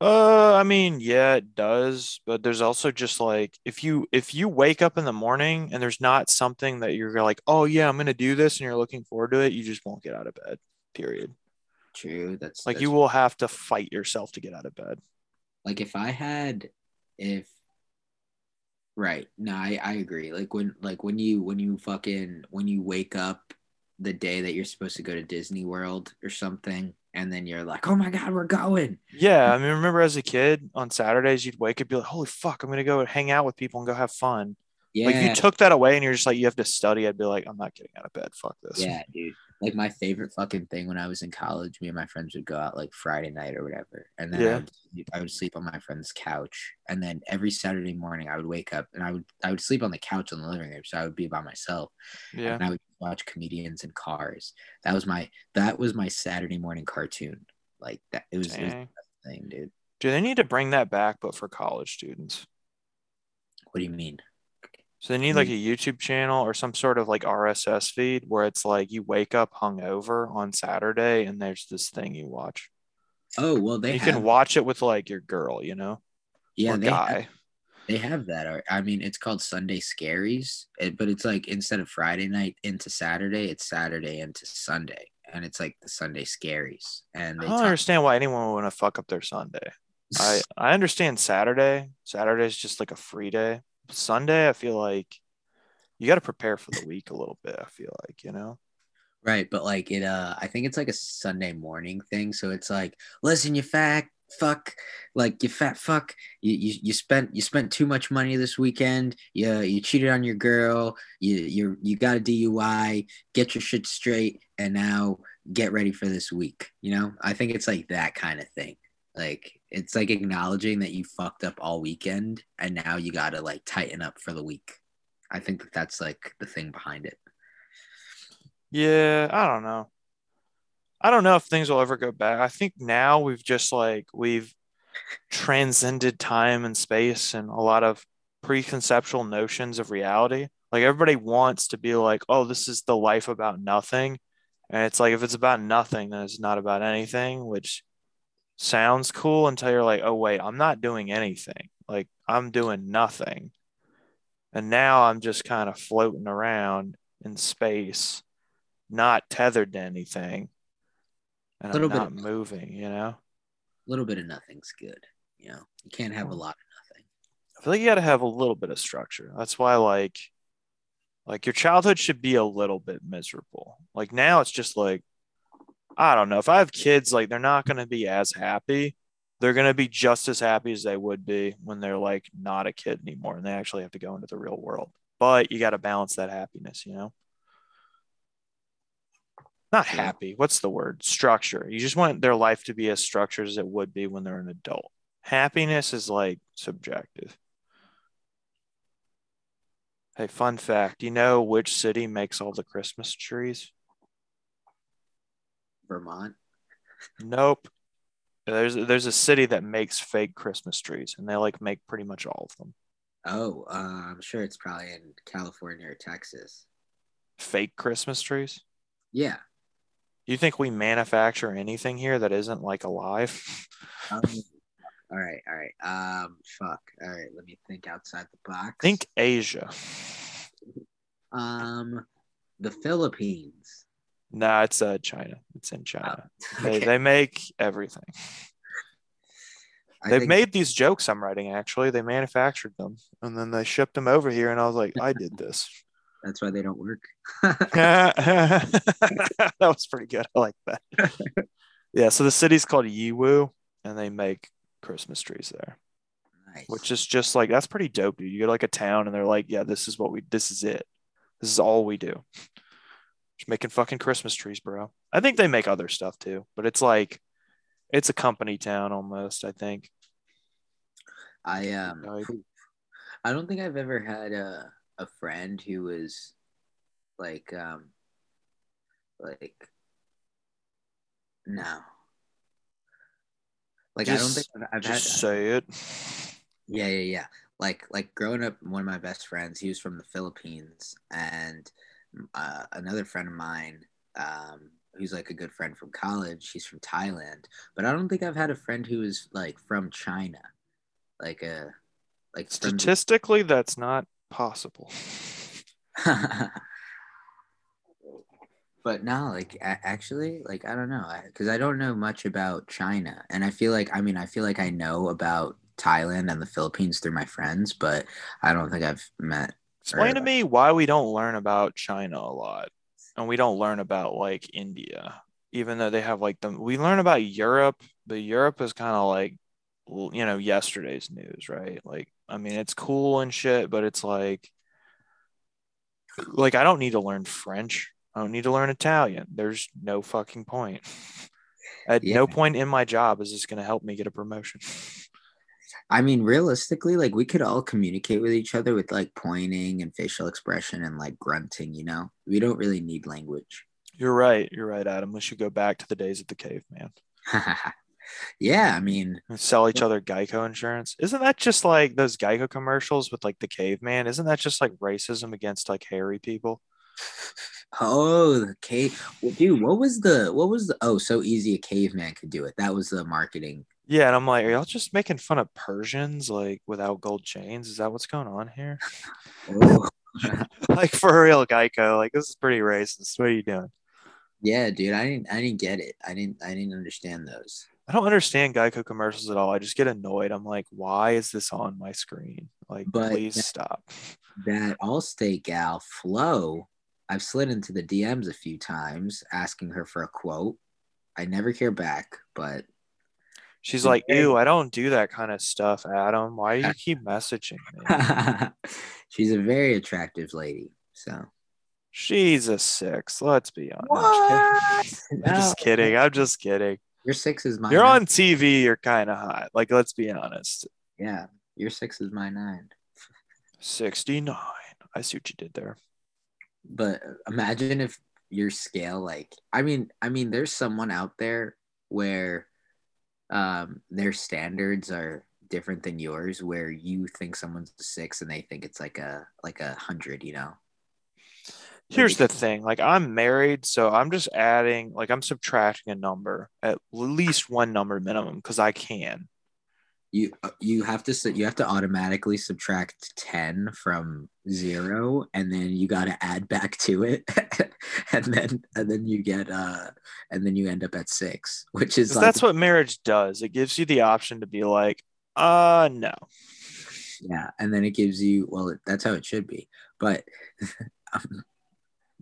Uh, I mean, yeah, it does, but there's also just like if you if you wake up in the morning and there's not something that you're like, oh yeah, I'm gonna do this, and you're looking forward to it, you just won't get out of bed. Period. true that's Like that's- you will have to fight yourself to get out of bed. like if i had if right no I, I agree like when like when you when you fucking when you wake up the day that you're supposed to go to disney world or something and then you're like oh my god we're going Yeah, I mean, remember as a kid on Saturdays, you'd wake up, be like, holy fuck, I'm gonna go hang out with people and go have fun. Yeah. Like you took that away and you're just like you have to study. I'd be like, I'm not getting out of bed. Fuck this. Yeah, dude. Like my favorite fucking thing when I was in college, me and my friends would go out like Friday night or whatever, and then I, would, I would sleep on my friend's couch, and then every Saturday morning I would wake up and I would I would sleep on the couch in the living room, so I would be by myself, Yeah. and I would watch comedians in cars. That was my that was my Saturday morning cartoon. Like that, it was, it was the thing, dude. Do they need to bring that back, but for college students? What do you mean? So they need like mm. a YouTube channel or some sort of like RSS feed where it's like you wake up hungover on Saturday and there's this thing you watch. Oh well, they you have, can watch it with like your girl, you know, yeah or they have, guy. They have that. I mean, it's called Sunday Scaries, but it's like instead of Friday night into Saturday, it's Saturday into Sunday, and it's like the Sunday Scaries. And I don't understand why anyone would want to fuck up their Sunday. I I understand Saturday. Saturday is just like a free day. Sunday, I feel like you got to prepare for the week a little bit. I feel like you know. right, but like it, uh, I think it's like a Sunday morning thing. So it's like, listen, you fat fuck, like you fat fuck, you you, you spent you spent too much money this weekend. You you cheated on your girl. You you you got a DUI. Get your shit straight, and now get ready for this week. You know, I think it's like that kind of thing. Like it's like acknowledging that you fucked up all weekend, and now you got to like tighten up for the week. I think that that's like the thing behind it. Yeah, I don't know. I don't know if things will ever go back. I think now we've just like we've transcended time and space and a lot of preconceptual notions of reality. Like everybody wants to be like, "Oh, this is the life about nothing." And it's like if it's about nothing, then it's not about anything, which sounds cool until you're like, "Oh, wait, I'm not doing anything. Like I'm doing nothing." And now I'm just kind of floating around in space not tethered to anything and Little I'm bit not of- moving, you know? A little bit of nothing's good. You know, you can't have a lot of nothing. I feel like you got to have a little bit of structure. That's why, like, like your childhood should be a little bit miserable. Like now, it's just like, I don't know. If I have kids, like they're not going to be as happy. They're going to be just as happy as they would be when they're like not a kid anymore and they actually have to go into the real world. But you got to balance that happiness, you know? Not happy. What's the word? Structure. You just want their life to be as structured as it would be when they're an adult. Happiness is like subjective. Hey, fun fact. Do you know which city makes all the Christmas trees? Vermont. Nope. There's there's a city that makes fake Christmas trees and they like make pretty much all of them. Oh, uh, I'm sure it's probably in California or Texas. Fake Christmas trees? Yeah. You think we manufacture anything here that isn't like alive? Um, all right. All right. Um. Fuck. All right. Let me think outside the box. Think Asia. Um. The Philippines. Nah, it's uh China. It's in China. They, Okay. they make everything. I They've think- made these jokes I'm writing actually. They manufactured them and then they shipped them over here and I was like, I did this. That's why they don't work. that was pretty good. I like that. yeah, so the city's called Yiwu and they make Christmas trees there, nice. which is just like that's pretty dope, dude. You go to like a town and they're like, Yeah, this is what we this is it. This is all we do. Just making fucking Christmas trees, bro. I think they make other stuff too, but it's like it's a company town almost, I think. I um. Like- I don't think I've ever had a a friend who was like um like no. Like I don't think I've, I've had say it. Yeah, yeah, yeah. Like like growing up, one of my best friends, he was from the Philippines, and uh, another friend of mine, um, who's like a good friend from college, he's from Thailand. But I don't think I've had a friend who is like from China, like a like from- Statistically, that's not possible. but no, like actually, like I don't know, because I, don't know much about China, and I feel like I mean I feel like I know about Thailand and the Philippines through my friends, but I don't think I've met. Explain to me why we don't learn about China a lot and we don't learn about like India, even though they have like them. We learn about Europe, but Europe is kind of like, you know, yesterday's news, right? Like, I mean, it's cool and shit, but it's like, like I don't need to learn French. I don't need to learn Italian. There's no fucking point. At Yeah. no point in my job is this going to help me get a promotion. I mean, realistically, like we could all communicate with each other with like pointing and facial expression and like grunting, you know? We don't really need language. You're right. You're right, Adam. We should go back to the days of the caveman. yeah, I mean, Sell each other Geico insurance. Isn't that just like those Geico commercials with like the caveman? Isn't that just like racism against like hairy people? oh, the cave. Well, dude, what was the, what was the, oh, so easy a caveman could do it. That was the marketing. Yeah, and I'm like, are y'all just making fun of Persians like without gold chains? Is that what's going on here? Oh. like for real, Geico. Like this is pretty racist. What are you doing? yeah, dude, I didn't, I didn't get it. I didn't, I didn't understand those. I don't understand Geico commercials at all. I just get annoyed. I'm like, why is this on my screen? Like, But please that- stop. That Allstate gal, Flo, I've slid into the DMs a few times asking her for a quote. I never hear back, but She's like, ew, I don't do that kind of stuff, Adam. Why do you keep messaging me? she's a very attractive lady. So She's a six. Let's be honest. I'm just kidding. I'm just kidding. I'm just kidding. Your six is my You're nine. on TV. You're kind of hot. Like, let's be honest. Yeah, your six is my nine. 69. I see what you did there. But imagine if your scale, like, I mean, I mean, there's someone out there where um their standards are different than yours, where you think someone's a six and they think it's like a like a hundred, you know. Here's the thing like, I'm married, so I'm just adding, like, I'm subtracting a number, at least one number minimum, because I can. You you have to you have to automatically subtract 10 from zero and then you got to add back to it and then and then you get uh and then you end up at six which is like that's what marriage does. It gives you the option to be like, uh, no. yeah and then it gives you well that's how it should be but um,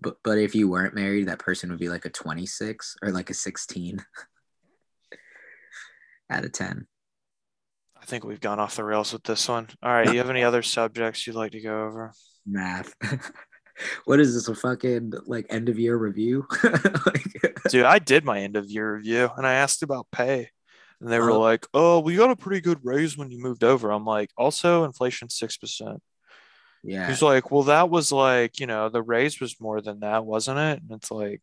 but but if you weren't married that person would be like a 26 or like a 16 out of 10 I think we've gone off the rails with this one. All right. Do You have any other subjects you'd like to go over? math what is this a fucking like end of year review like, Dude, I did my end of year review and I asked about pay. And they were Oh. like, oh, we got a pretty good raise when you moved over. I'm like, also, inflation 6%. yeah He's like, well, that was like, you know, the raise was more than that, wasn't it? And it's like,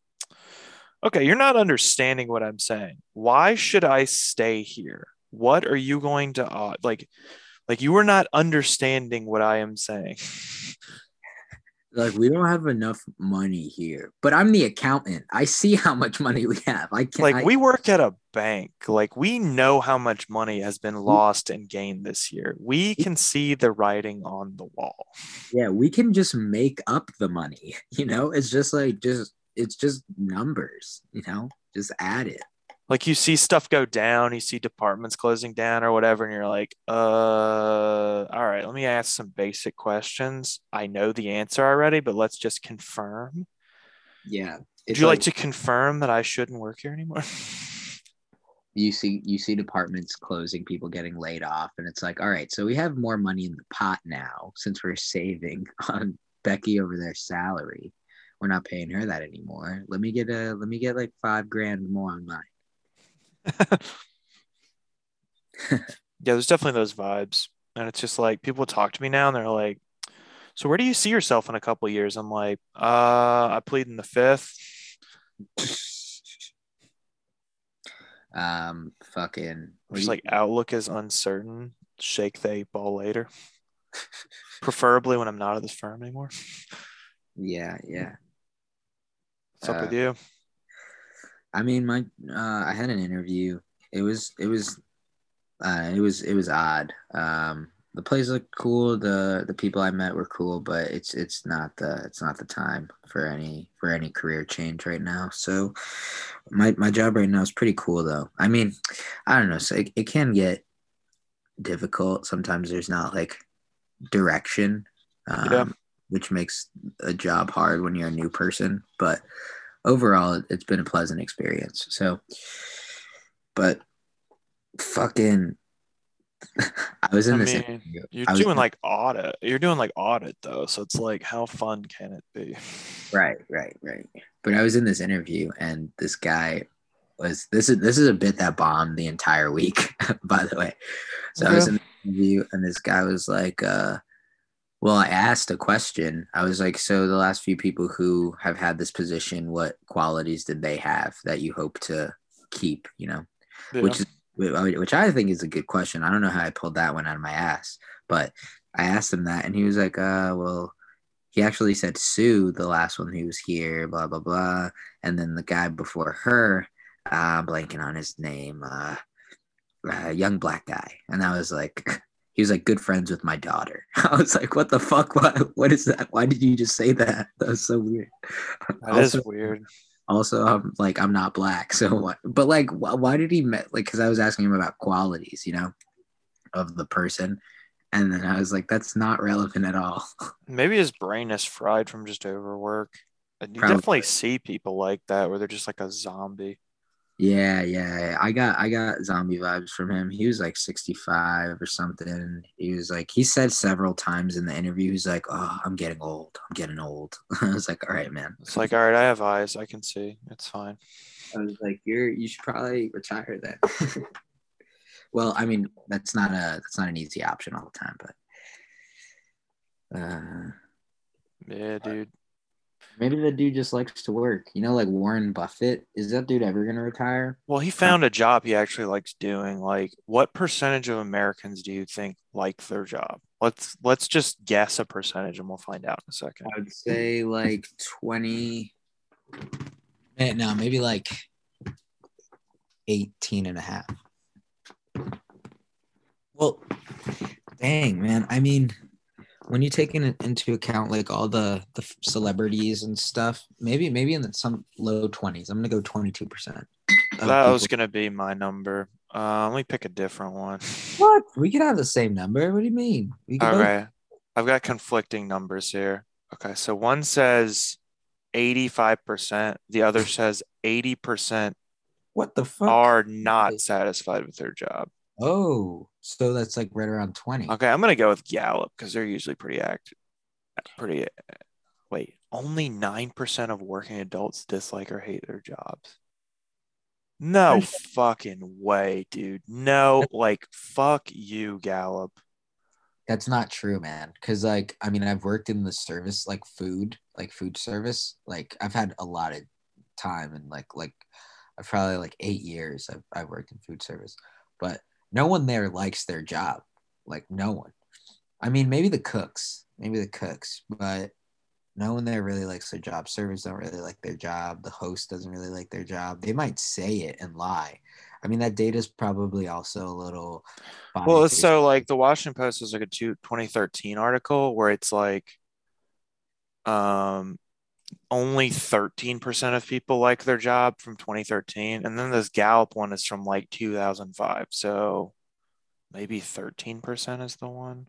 okay, you're not understanding what I'm saying. Why should I stay here? What are you going to, uh, like, like you are not understanding what I am saying. like we don't have enough money here but i'm the accountant. I see how much money we have. I can't like I- we work at a bank. Like we know how much money has been lost and gained this year. We can see the writing on the wall. Yeah we can just make up the money you know? It's just like just it's just numbers you know? Just add it like you see stuff go down you see departments closing down or whatever and you're like uh all right let me ask some basic questions. I know the answer already but let's just confirm. Yeah would you like to confirm that i shouldn't work here anymore? You see you see departments closing people getting laid off and it's like all right so we have more money in the pot now since we're saving on becky over their salary. We're not paying her that anymore. Let me get a let me get like five grand more on mine yeah there's definitely those vibes. And it's just like people talk to me now and they're like so where do you see yourself in a couple of years? I'm like uh i plead in the fifth. Um fucking just like outlook is uncertain. Shake the eight ball later. Preferably when i'm not at this firm anymore. Yeah yeah. What's up with Uh, you I mean, my uh, I had an interview. It was it was uh, it was it was odd. Um, the place looked cool. The the people I met were cool, but it's it's not the it's not the time for any for any career change right now. So my my job right now is pretty cool though. I mean, I don't know. So it, it can get difficult. Sometimes there's not like direction, um, Yeah. which makes a job hard when you're a new person. But overall, it- it's been a pleasant experience. So, but fucking I was in I this mean, interview. You're doing in- like audit. You're doing like audit though, so it's like how fun can it be? Right, right, right. But I was in this interview and this guy was this is this is a bit that bombed the entire week, by the way. So I was in the interview and this guy was like, uh, well, I asked a question. I was like, so the last few people who have had this position, what qualities did they have that you hope to keep, you know? Yeah. Which is which I think is a good question. I don't know how I pulled that one out of my ass, but I asked him that and he was like, uh, well, he actually said Sue, the last one who was here, blah blah blah, and then the guy before her, uh, blanking on his name, uh, uh, young black guy, and I was like, he was like good friends with my daughter. I was like, what the fuck? What what is that? Why did you just say that? That was so weird. that is also, weird. also, I'm like, I'm not black, so what? But like, why, why did he met like? Because I was asking him about qualities, you know, of the person, and then I was like, that's not relevant at all. Maybe his brain is fried from just overwork. You Probably. definitely see people like that where they're just like a zombie. Yeah, yeah. I got I got zombie vibes from him. He was like 65 or something. He was like he said several times in the interview, he's like, Oh, I'm getting old. I'm getting old. I was like, All right, man. It's like, all right, I have eyes. I can see. It's fine. I was like, You're you should probably retire then. well, I mean, that's not a that's not an easy option all the time, but uh Yeah, dude. Maybe the dude just likes to work. You know, like Warren Buffett. Is that dude ever gonna retire? Well, he found a job he actually likes doing. Like, what percentage of Americans do you think like their job? Let's let's just guess a percentage and we'll find out in a second. I would say like 20. Eh, No, maybe like 18 and a half. Well, dang, man. I mean, when you take in, into account like all the, the celebrities and stuff, maybe maybe in the, some low 20s. I'm going to go 22%. of That was gonna be my number. Uh, let me pick a different one. What? We could have the same number. What do you mean? We could both- Okay. I've got conflicting numbers here. Okay, so one says 85%, the other says 80% What the fuck? are not satisfied with their job. Oh, so that's like right around 20. Okay, I'm gonna go with Gallup because they're usually pretty active. Pretty. Uh, wait, only nine percent of working adults dislike or hate their jobs. No fucking way, dude. No, like fuck you, Gallup. That's not true, man. Cause like I mean, I've worked in the service, like food, like food service. Like I've had a lot of time and like like I've probably like eight years I've I've worked in food service. But no one there likes their job. Like no one. I mean, maybe the cooks, maybe the cooks, but no one there really likes their job. Servers don't really like their job. The host doesn't really like their job. They might say it and lie. I mean, that data is probably also a little. Well, so like the Washington Post was like a two, 2013 article where it's like um only 13% of people like their job from 2013 and then this Gallup one is from like 2005. So maybe 13% is the one.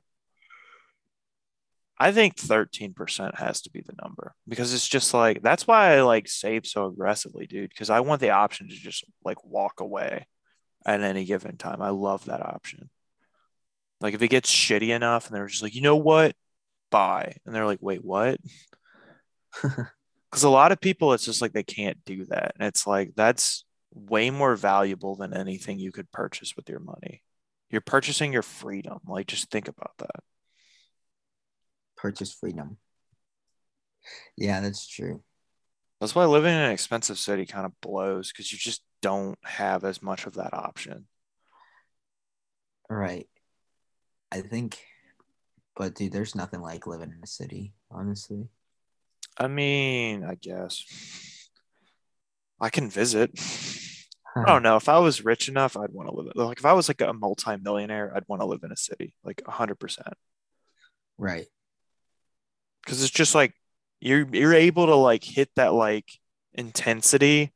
I think 13% has to be the number because it's just like that's why I like save so aggressively, dude, because I want the option to just like walk away at any given time. I love that option. Like if it gets shitty enough and they're just like, you know what? Buy. And they're like, wait, what? Because a lot of people, it's just like they can't do that. And it's like that's way more valuable than anything you could purchase with your money. You're purchasing your freedom. Like just think about that. purchase freedom. Yeah, that's true. That's why living in an expensive city kind of blows because you just don't have as much of that option. Right. I think, but dude, there's nothing like living in a city, honestly. I mean, I guess I can visit. I hmm. don't know. If I was rich enough, I'd want to live. Like if I was like a multi-millionaire, I'd want to live in a city, like hundred percent. Right. Because it's just like you're you're able to like hit that like intensity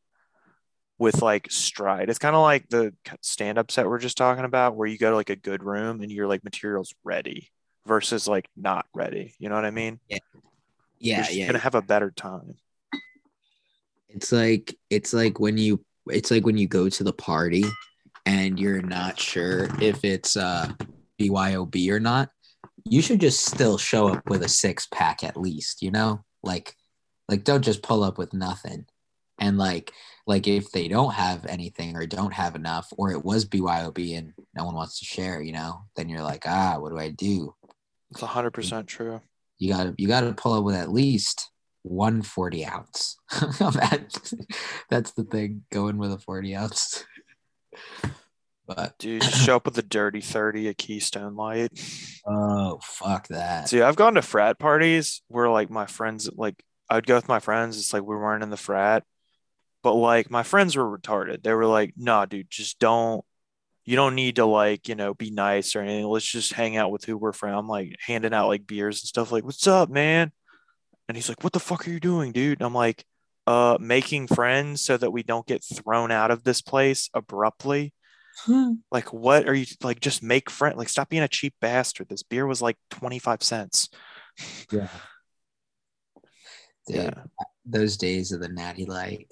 with like stride. It's kind of like the stand-up set we're just talking about, where you go to like a good room and your like materials ready versus like not ready. You know what I mean? Yeah, you're yeah. gonna have a better time. It's like it's like when you it's like when you go to the party and you're not sure if it's uh BYOB or not, you should just still show up with a six pack at least, you know? Like like don't just pull up with nothing. And like like if they don't have anything or don't have enough or it was BYOB and no one wants to share, you know, then you're like, "Ah, what do I do?" It's 100% true. You got to you got to pull up with at least one 40 ounce. That's the thing, going with a 40 ounce. But Dude, just show up with a dirty 30 a Keystone Light. oh fuck that. See, I've gone to frat parties where like my friends, like I'd go with my friends. It's like we weren't in the frat, but like my friends were retarded. They were like, nah, dude, just don't, you don't need to like, you know, be nice or anything. Let's just hang out with who we're from. I'm like handing out like beers and stuff like, what's up, man? And he's like, what the fuck are you doing, dude? And I'm like, uh, making friends so that we don't get thrown out of this place abruptly. Like, what are you like? Just make friend. Like, stop being a cheap bastard. This beer was like 25 cents. yeah. Dude, Yeah. those days of the natty light.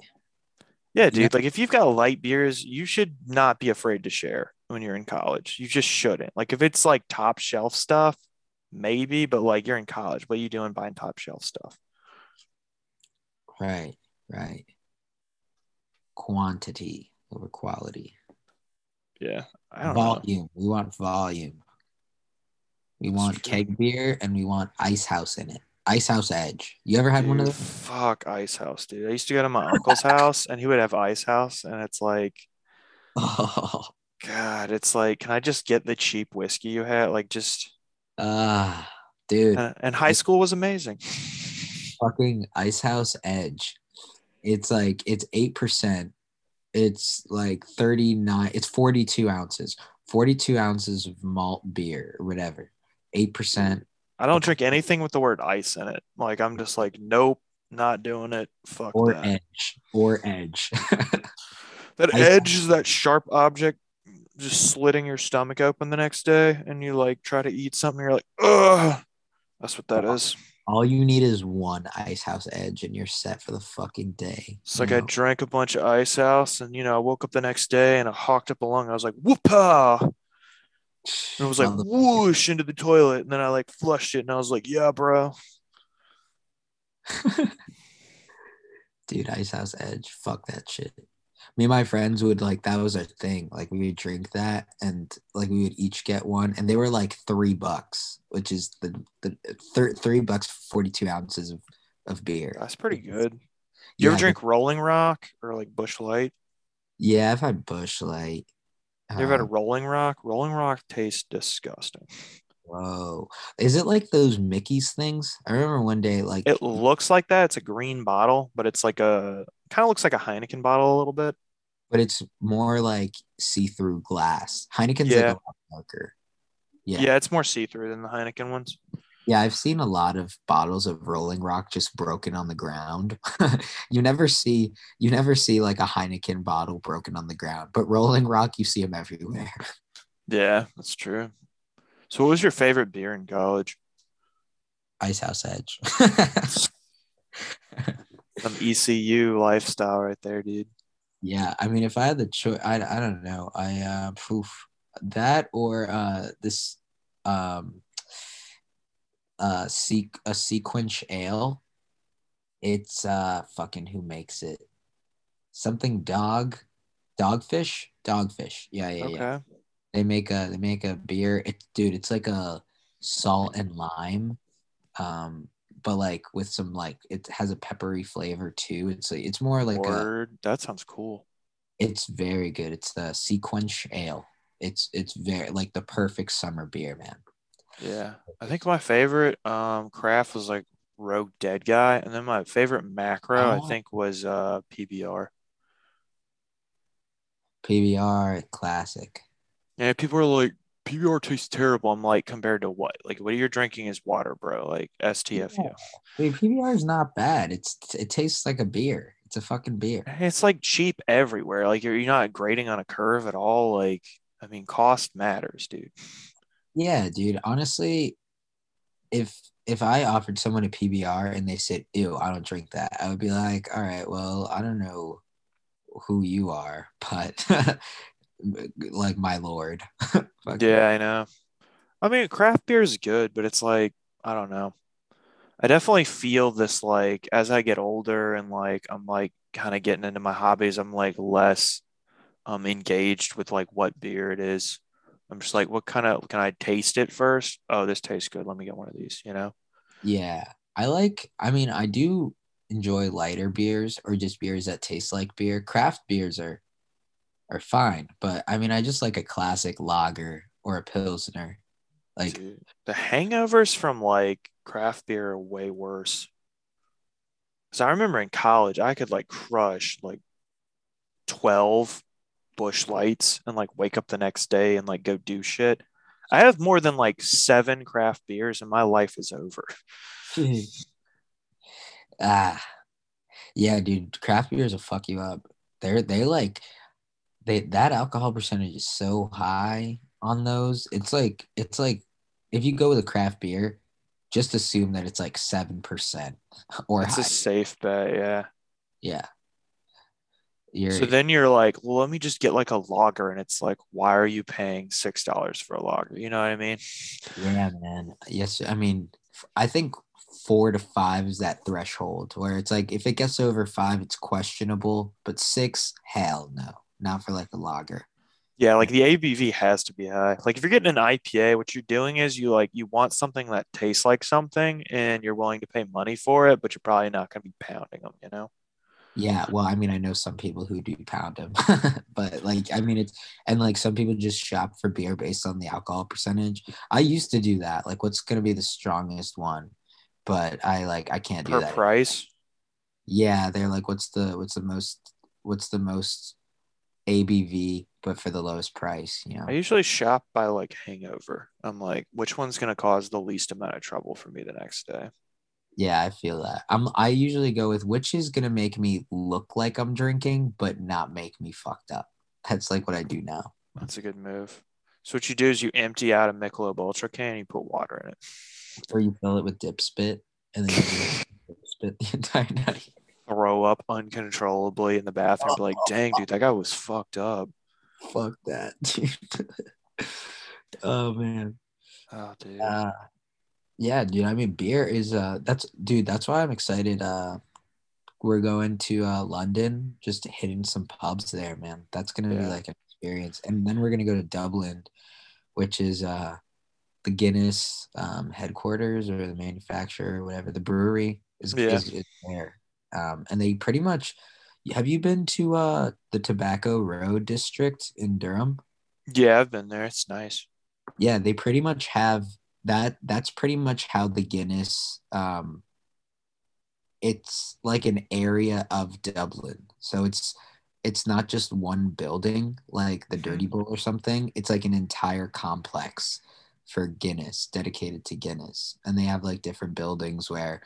Yeah, dude. Like, if you've got light beers, you should not be afraid to share when you're in college. You just shouldn't. Like, if it's like top shelf stuff, maybe, but like you're in college, what are you doing buying top shelf stuff? Right, right. Quantity over quality. Yeah. I don't know. Volume. We want volume. We want keg beer and we want ice house in it. Ice house edge. You ever had one of Dude, those? fuck Ice House, dude. I used to go to my uncle's house and he would have Ice House, and it's like, Oh, God, it's like, can I just get the cheap whiskey you had? Like, just, ah, dude. and, and high school was amazing. fucking ice house edge it's like it's 8% it's like 39 it's 42 ounces 42 ounces of malt beer or whatever 8% I don't drink anything with the word ice in it. Like, I'm just like, nope, not doing it. Fuck or that. edge or edge That edge is that sharp object just slitting your stomach open the next day, and you like try to eat something, you're like, ugh. That's what that is. all you need is one ice house edge and you're set for the fucking day It's like you I drank a bunch of ice house, and you know, I woke up the next day and I hawked up a lung. I was like, whoopah! And it was like whoosh into the toilet, and then I like flushed it, and I was like, yeah, bro. dude ice house edge fuck that shit me and my friends would like that was our thing like we would drink that and like we would each get one and they were like three bucks which is the the thir- three bucks 42 ounces of, of beer That's pretty good. You yeah, ever drink Rolling Rock or like Busch Light? yeah i've had busch light You ever had a Um, Rolling Rock? Rolling Rock tastes disgusting. whoa is it like those mickey's things i remember one day like It looks like that. It's a green bottle, but it's like a kind of looks like a Heineken bottle a little bit. but it's more like see-through glass heineken's Yeah. like a lot darker Yeah, yeah it's more see through than the Heineken ones. Yeah, I've seen a lot of bottles of Rolling Rock just broken on the ground. you never see you never see like a Heineken bottle broken on the ground, but Rolling Rock you see them everywhere. Yeah, that's true. So, what was your favorite beer in college? Ice House Edge. Some ECU lifestyle right there, dude. yeah, I mean, if I had the choice, I, I don't know. I uh, poof, that or uh, this um, uh, seq a SeaQuench Ale. It's uh, fucking who makes it? Something dog, dogfish, dogfish. Yeah, yeah, yeah. They make a they make a beer. It dude, it's like a salt and lime, um, but like with some like it has a peppery flavor too. It's like it's more like a That sounds cool. it's very good. It's the SeaQuench Ale. It's it's very like the perfect summer beer, man. Yeah. I think my favorite um craft was like Rogue Dead Guy. And then my favorite macro, I Oh. think, was uh PBR. PBR classic. Yeah, people are like, PBR tastes terrible. I'm like, compared to what? Like, what are you're drinking is water, bro. Like STFU. Yeah. Wait, PBR is not bad. It's it tastes like a beer. It's a fucking beer. It's like cheap everywhere. Like you're, you're not grading on a curve at all. Like, I mean, cost matters, dude. Yeah, dude. Honestly, if if I offered someone a PBR and they said, "Ew, I don't drink that," I would be like, "All right, well, I don't know who you are, but like my lord. Fuck Yeah, I know. I mean, craft beer is good, but it's like, I don't know. I definitely feel this like as I get older and like I'm like kind of getting into my hobbies, I'm like less um engaged with like what beer it is. I'm just like, what kind of can I taste it first? Oh, this tastes good. Let me get one of these, you know? Yeah, I like. I mean, I do enjoy lighter beers or just beers that taste like beer. Craft beers are are fine, but I mean, I just like a classic lager or a pilsner. Like, Dude, the hangovers from like craft beer are way worse. Because I remember in college, I could like crush like 12 busch lights and like wake up the next day and like go do shit. I have more than like seven craft beers and my life is over. ah, yeah, dude, craft beers will fuck you up. They're they like they that alcohol percentage is so high on those. It's like it's like if you go with a craft beer, just assume that it's like seven percent or It's a safe bet, yeah. Yeah. You're So then you're like, well, let me just get like a lager, And it's like, why are you paying $6 for a lager? You know what I mean? yeah, man. Yes, I mean, I think four to five is that threshold where it's like if it gets over five, it's questionable, but six, hell no, not for like a lager. Yeah, like the ABV has to be high. Like if you're getting an IPA, what you're doing is you like you want something that tastes like something and you're willing to pay money for it, but you're probably not going to be pounding them, you know? Yeah, well, I mean, I know some people who do pound them, but like, I mean, it's and like some people just shop for beer based on the alcohol percentage. I used to do that, like, what's gonna be the strongest one, but I like I can't do Per that. price. Yeah, they're like, what's the what's the most what's the most ABV, but for the lowest price, you know? I usually shop by like hangover. I'm like, which one's going to cause the least amount of trouble for me the next day? Yeah, I feel that. I'm I usually go with which is gonna make me look like I'm drinking, but not make me fucked up. That's like what I do now. That's a good move. So what you do is you empty out a Michelob Ultra can and you put water in it. Or you fill it with dip spit and then you dip spit the entire night. Throw up uncontrollably in the bathroom. Be like, dang, dude, that guy was fucked up. Fuck that, dude. oh man. Oh, dude. Uh yeah, dude. I mean beer is uh that's dude, that's why I'm excited. Uh we're going to uh London, just hitting some pubs there, man. That's gonna be like an experience. And then we're gonna go to Dublin, which is uh the Guinness um headquarters or the manufacturer or whatever. The brewery is, Yeah. is, is there. Um and they pretty much have you been to uh the Tobacco Road district in Durham? yeah, I've been there. It's nice. yeah they pretty much have that that's pretty much how the guinness um it's like an area of dublin. So it's it's not just one building like the dirty bull or something. It's like an entire complex for guinness dedicated to guinness. And they have like different buildings where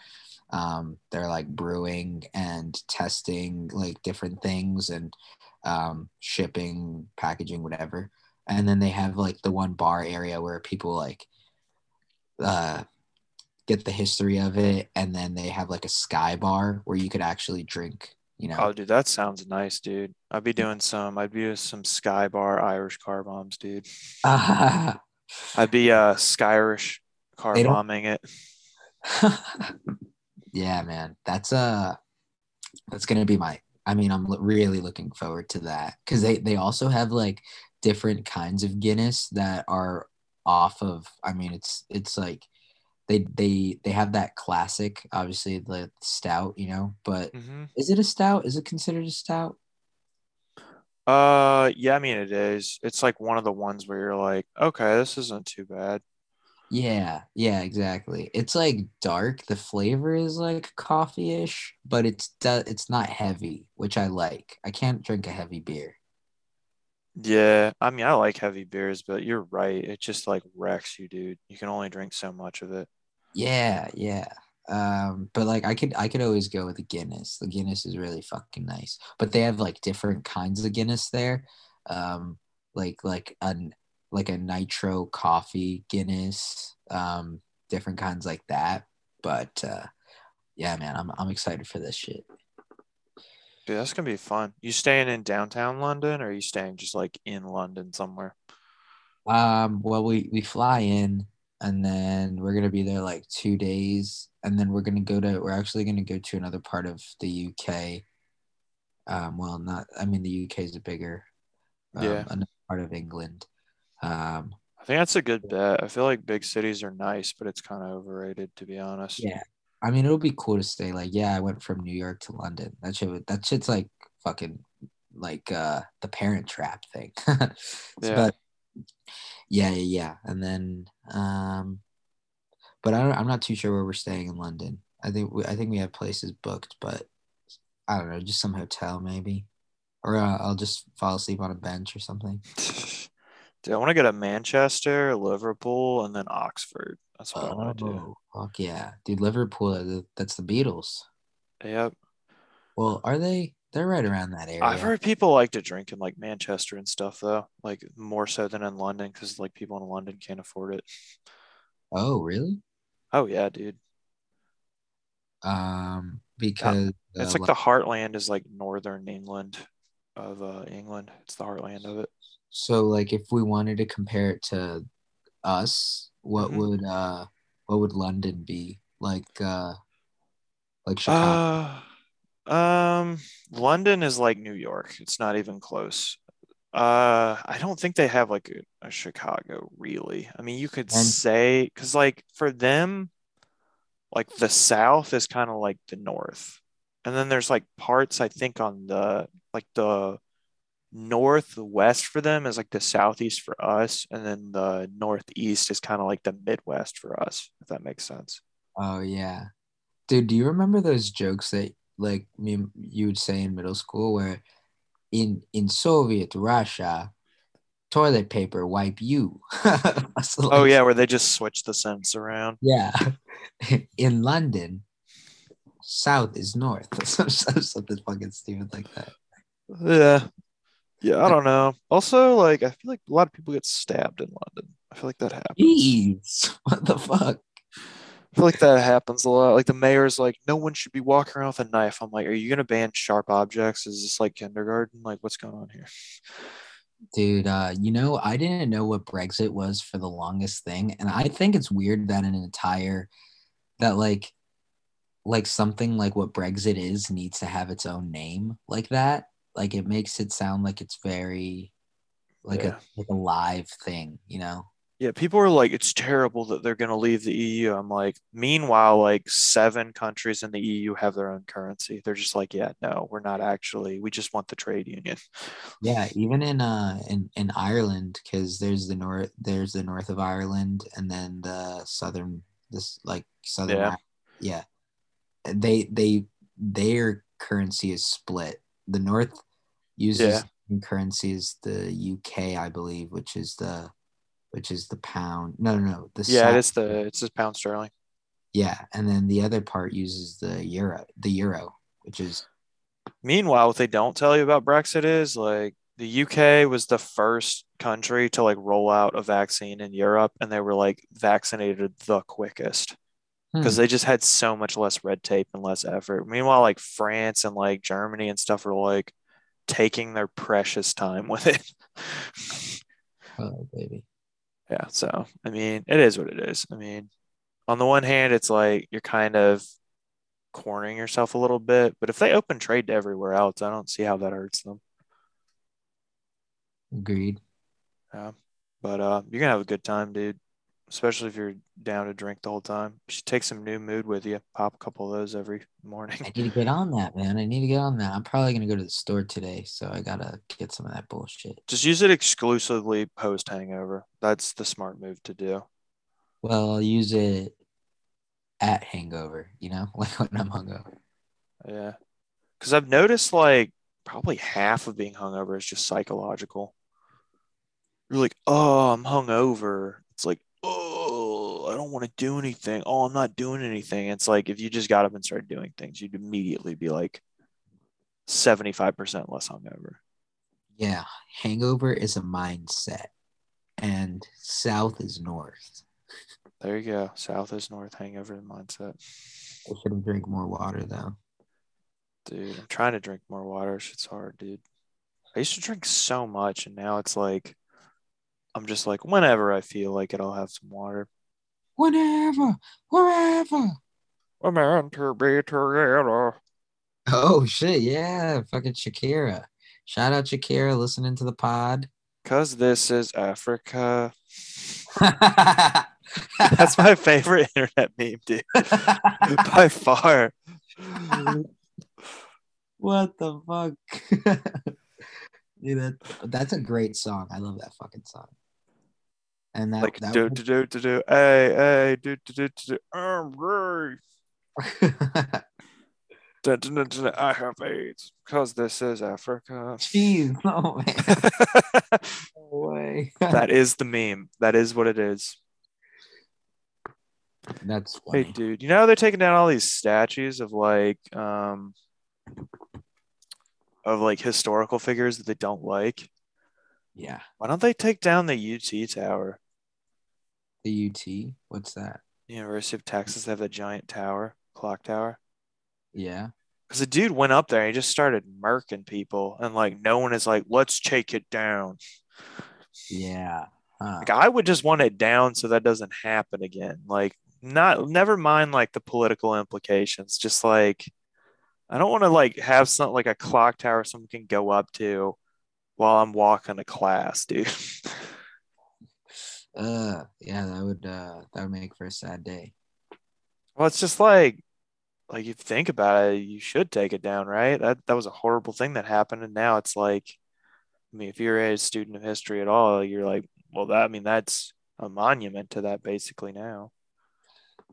um, they're like brewing and testing like different things and um, shipping packaging whatever. And then they have like the one bar area where people like uh get the history of it and then they have like a sky bar where you could actually drink you know Oh, dude, that sounds nice, dude. I'd be doing some. I'd be with some Sky Bar Irish car bombs, dude. I'd be uh Skyrish car bombing it. yeah man that's uh that's gonna be my i mean i'm really looking forward to that because they they also have like different kinds of guinness that are off of i mean it's it's like they they they have that classic obviously the stout you know but hmm is it a stout is it considered a stout Uh, yeah, I mean it is. It's like one of the ones where you're like, okay, this isn't too bad. Yeah, yeah, exactly. It's like dark. The flavor is like coffee-ish, but it's it's not heavy, which I like. I can't drink a heavy beer. Yeah, I mean I like heavy beers, but you're right. It just like wrecks you, dude. You can only drink so much of it. Yeah, yeah. Um, but like I could I could always go with the Guinness. The Guinness is really fucking nice. But they have like different kinds of Guinness there. Um, like like a like a nitro coffee Guinness, um, different kinds like that. But uh yeah, man, I'm I'm excited for this shit. Dude, that's gonna be fun. You staying in downtown London or are you staying just like in London somewhere? Um, well, we we fly in and then we're gonna be there like two days, and then we're gonna go to. We're actually gonna go to another part of the UK. Um, well, not. I mean, the UK is a bigger. Um, Yeah. Another part of England. Um, I think that's a good bet. I feel like big cities are nice, but it's kind of overrated to be honest. yeah. I mean, it'll be cool to stay. Like, yeah, I went from New York to London. That shit. That shit's like fucking like uh the Parent Trap thing. Yeah. But yeah, yeah, yeah. And then, um, but I don't, I'm not too sure where we're staying in London. I think we, I think we have places booked, but I don't know, just some hotel maybe, or uh, I'll just fall asleep on a bench or something. Dude, I want to go to Manchester, Liverpool, and then Oxford. That's what I want to do. Oh, fuck yeah, dude! Liverpool, uh, that's the Beatles. Yep. Well, are they? They're right around that area. I've heard people like to drink in like Manchester and stuff though, like more so than in London because like people in London can't afford it. Oh, really? Oh yeah, dude. Um, because It's uh, like the heartland is like northern England of uh, England. It's the heartland of it. So like if we wanted to compare it to us, what Mhm. would uh what would London be? Like uh like Chicago. Uh, um, London is like New York. It's not even close. Uh, I don't think they have like a, a Chicago really. I mean, you could And- say because like for them, like the South is kind of like the North, and then there's like parts I think on the like the Northwest for them is like the Southeast for us, and then the Northeast is kind of like the Midwest for us, if that makes sense. Oh yeah. Dude, do you remember those jokes that like me you would say in middle school where in in Soviet Russia toilet paper wipe you. So, Oh yeah, where they just switch the sense around. Yeah. In London, south is north. Something fucking stupid like that. Yeah. Yeah, I don't know. Also, like I feel like a lot of people get stabbed in London. I feel like that happens. Jeez, what the fuck? I feel like that happens a lot. Like the mayor's like, no one should be walking around with a knife. I'm like, are you gonna ban sharp objects? Is this like kindergarten? Like what's going on here? Dude, uh, you know, I didn't know what Brexit was for the longest thing. And I think it's weird that an entire that like like something like what Brexit is needs to have its own name like that. Like it makes it sound like it's very like Yeah. a like a live thing, you know? Yeah, people are like, it's terrible that they're gonna leave the EU. I'm like, meanwhile, like seven countries in the EU have their own currency. They're just like, yeah, no, we're not actually. We just want the trade union. Yeah, even in uh in, in Ireland, because there's the north there's the north of Ireland and then the southern this like southern Yeah. Yeah. They they their currency is split. The north uses Yeah. the currency is the UK, I believe, which is the which is the pound. No, no, no. The Yeah, it's the it's just pound sterling. yeah, and then the other part uses the euro, the euro, which is Meanwhile, what they don't tell you about Brexit is like the UK was the first country to like roll out a vaccine in Europe, and they were like vaccinated the quickest because they just had so much less red tape and less effort. Meanwhile, like France and like Germany and stuff are like taking their precious time with it. oh baby. Yeah, so I mean, it is what it is. I mean, on the one hand, it's like you're kind of cornering yourself a little bit, but if they open trade to everywhere else, I don't see how that hurts them. Agreed. Yeah. But uh, you're gonna have a good time, dude. Especially if you're down to drink the whole time. You should take some new mood with you. Pop a couple of those every morning. I need to get on that, man. I need to get on that. I'm probably gonna go to the store today, so I gotta get some of that bullshit. Just use it exclusively post hangover. That's the smart move to do. Well, I'll use it at hangover, you know, like when I'm hungover. Yeah. Because I've noticed like probably half of being hungover is just psychological. You're like, oh, I'm hungover. It's like, oh, I don't want to do anything. Oh, I'm not doing anything. It's like if you just got up and started doing things, you'd immediately be like 75% less hungover. Yeah, hangover is a mindset, and south is north. There you go. South is north hangover mindset. I should drank more water though. Dude, I'm trying to drink more water. It's hard, dude. I used to drink so much, and now it's like I'm just like whenever I feel like it, I'll have some water. Whenever, wherever. I'm meant to be together. Oh shit, yeah, fucking Shakira. Shout out Shakira listening to the pod. Cause this is Africa. That's my favorite internet meme, dude. By far. what the fuck? Dude, that, that's a great song. I love that fucking song. And that, Like that do do do do do hey hey do do do do do I'm gay. Dun, dun, dun, I have AIDS because this is Africa. Jeez, no man, no way. that is the meme. That is what it is. that's Hey, funny. dude, you know how they're taking down all these statues of like, um, of like historical figures that they don't like? Yeah, Why don't they take down the UT tower? The UT. What's that? University of Texas, they have the giant tower, clock tower. Yeah. Because the dude went up there and he just started murking people, and like no one is like, let's take it down. Yeah. Huh. Like I would just want it down so that doesn't happen again. Like not never mind like the political implications. Just like I don't want to like have something like a clock tower someone can go up to while I'm walking to class, dude. Uh, yeah, that would uh that would make for a sad day. well, it's just like like if you think about it, you should take it down, right? That that was a horrible thing that happened, and now it's like, I mean, if you're a student of history at all, you're like, well, that I mean, that's a monument to that basically now.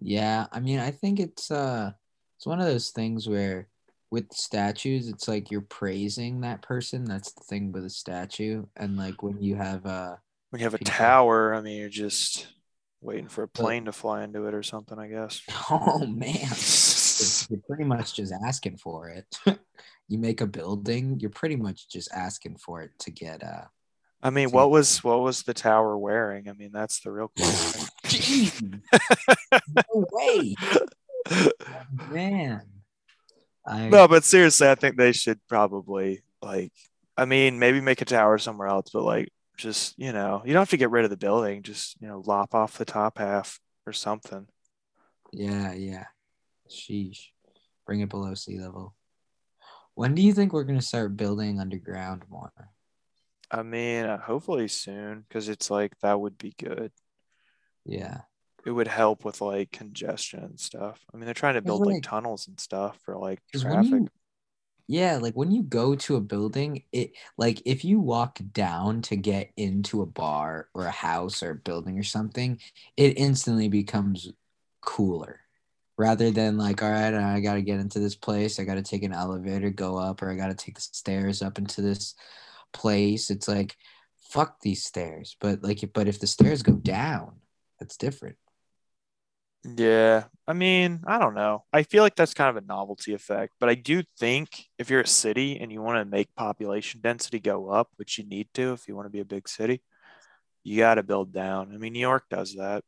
Yeah, I mean, I think it's uh it's one of those things where with statues, it's like you're praising that person. That's the thing with a statue. And like when you have uh When you have a tower, I mean, you're just waiting for a plane to fly into it or something, I guess. oh man, you're pretty much just asking for it. you make a building, you're pretty much just asking for it to get uh I mean, what was what was the tower wearing? I mean, that's the real question. Jeez. no way. Man. I no, but seriously, I think they should probably like. I mean, maybe make a tower somewhere else, but like, just you know, you don't have to get rid of the building. Just you know, lop off the top half or something. Yeah, yeah. Sheesh. Bring it below sea level. When do you think we're gonna start building underground more? I mean, uh, hopefully soon, because it's like that would be good. Yeah. It would help with like congestion and stuff. I mean, they're trying to build like like- tunnels and stuff for like traffic. Yeah, like when you go to a building, it like if you walk down to get into a bar or a house or a building or something, it instantly becomes cooler. Rather than like, all right, I gotta get into this place, I gotta take an elevator, go up, or I gotta take the stairs up into this place. It's like, fuck these stairs. But like but if the stairs go down, that's different. Yeah, I mean, I don't know. I feel like that's kind of a novelty effect, but I do think if you're a city and you want to make population density go up, which you need to if you want to be a big city, you got to build down. I mean, New York does that.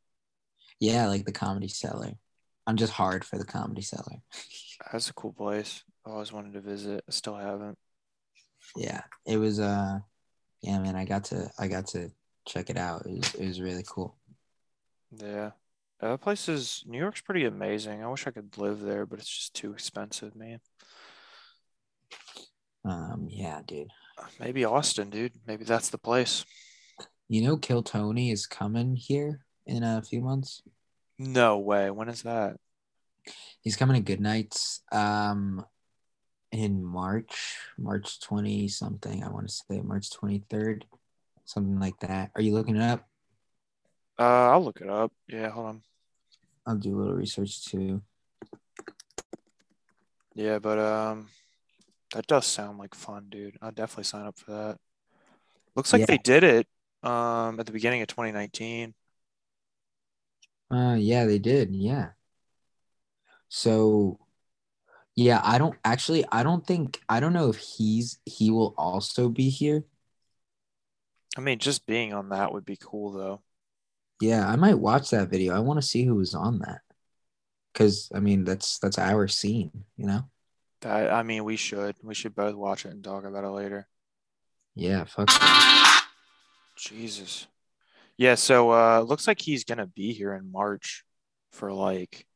Yeah, like the comedy cellar. I'm just hard for the comedy cellar. That's a cool place. I always wanted to visit. I still haven't. yeah it was uh yeah man i got to i got to check it out it was, it was really cool Yeah. Uh, That place is New York's pretty amazing. I wish I could live there, but it's just too expensive, man. um yeah dude Maybe Austin, dude. Maybe that's the place. you know kill tony is coming here in a few months No way. When is that? he's coming to Goodnights um in march march 20 something i want to say march 23rd something like that are you looking it up Uh, I'll look it up. Yeah, hold on. I'll do a little research too Yeah, but um, that does sound like fun, dude. I'll definitely sign up for that. Looks like Yeah. they did it um at the beginning of 2019. Uh yeah, they did. Yeah. So yeah, I don't actually I don't think I don't know if he's he will also be here. I mean, just being on that would be cool, though. Yeah, I might watch that video. I want to see who was on that. Cuz I mean, that's that's our scene, you know? That I mean, we should we should both watch it and talk about it later. Yeah, fuck. that. Jesus. Yeah, so uh looks like he's gonna be here in March for like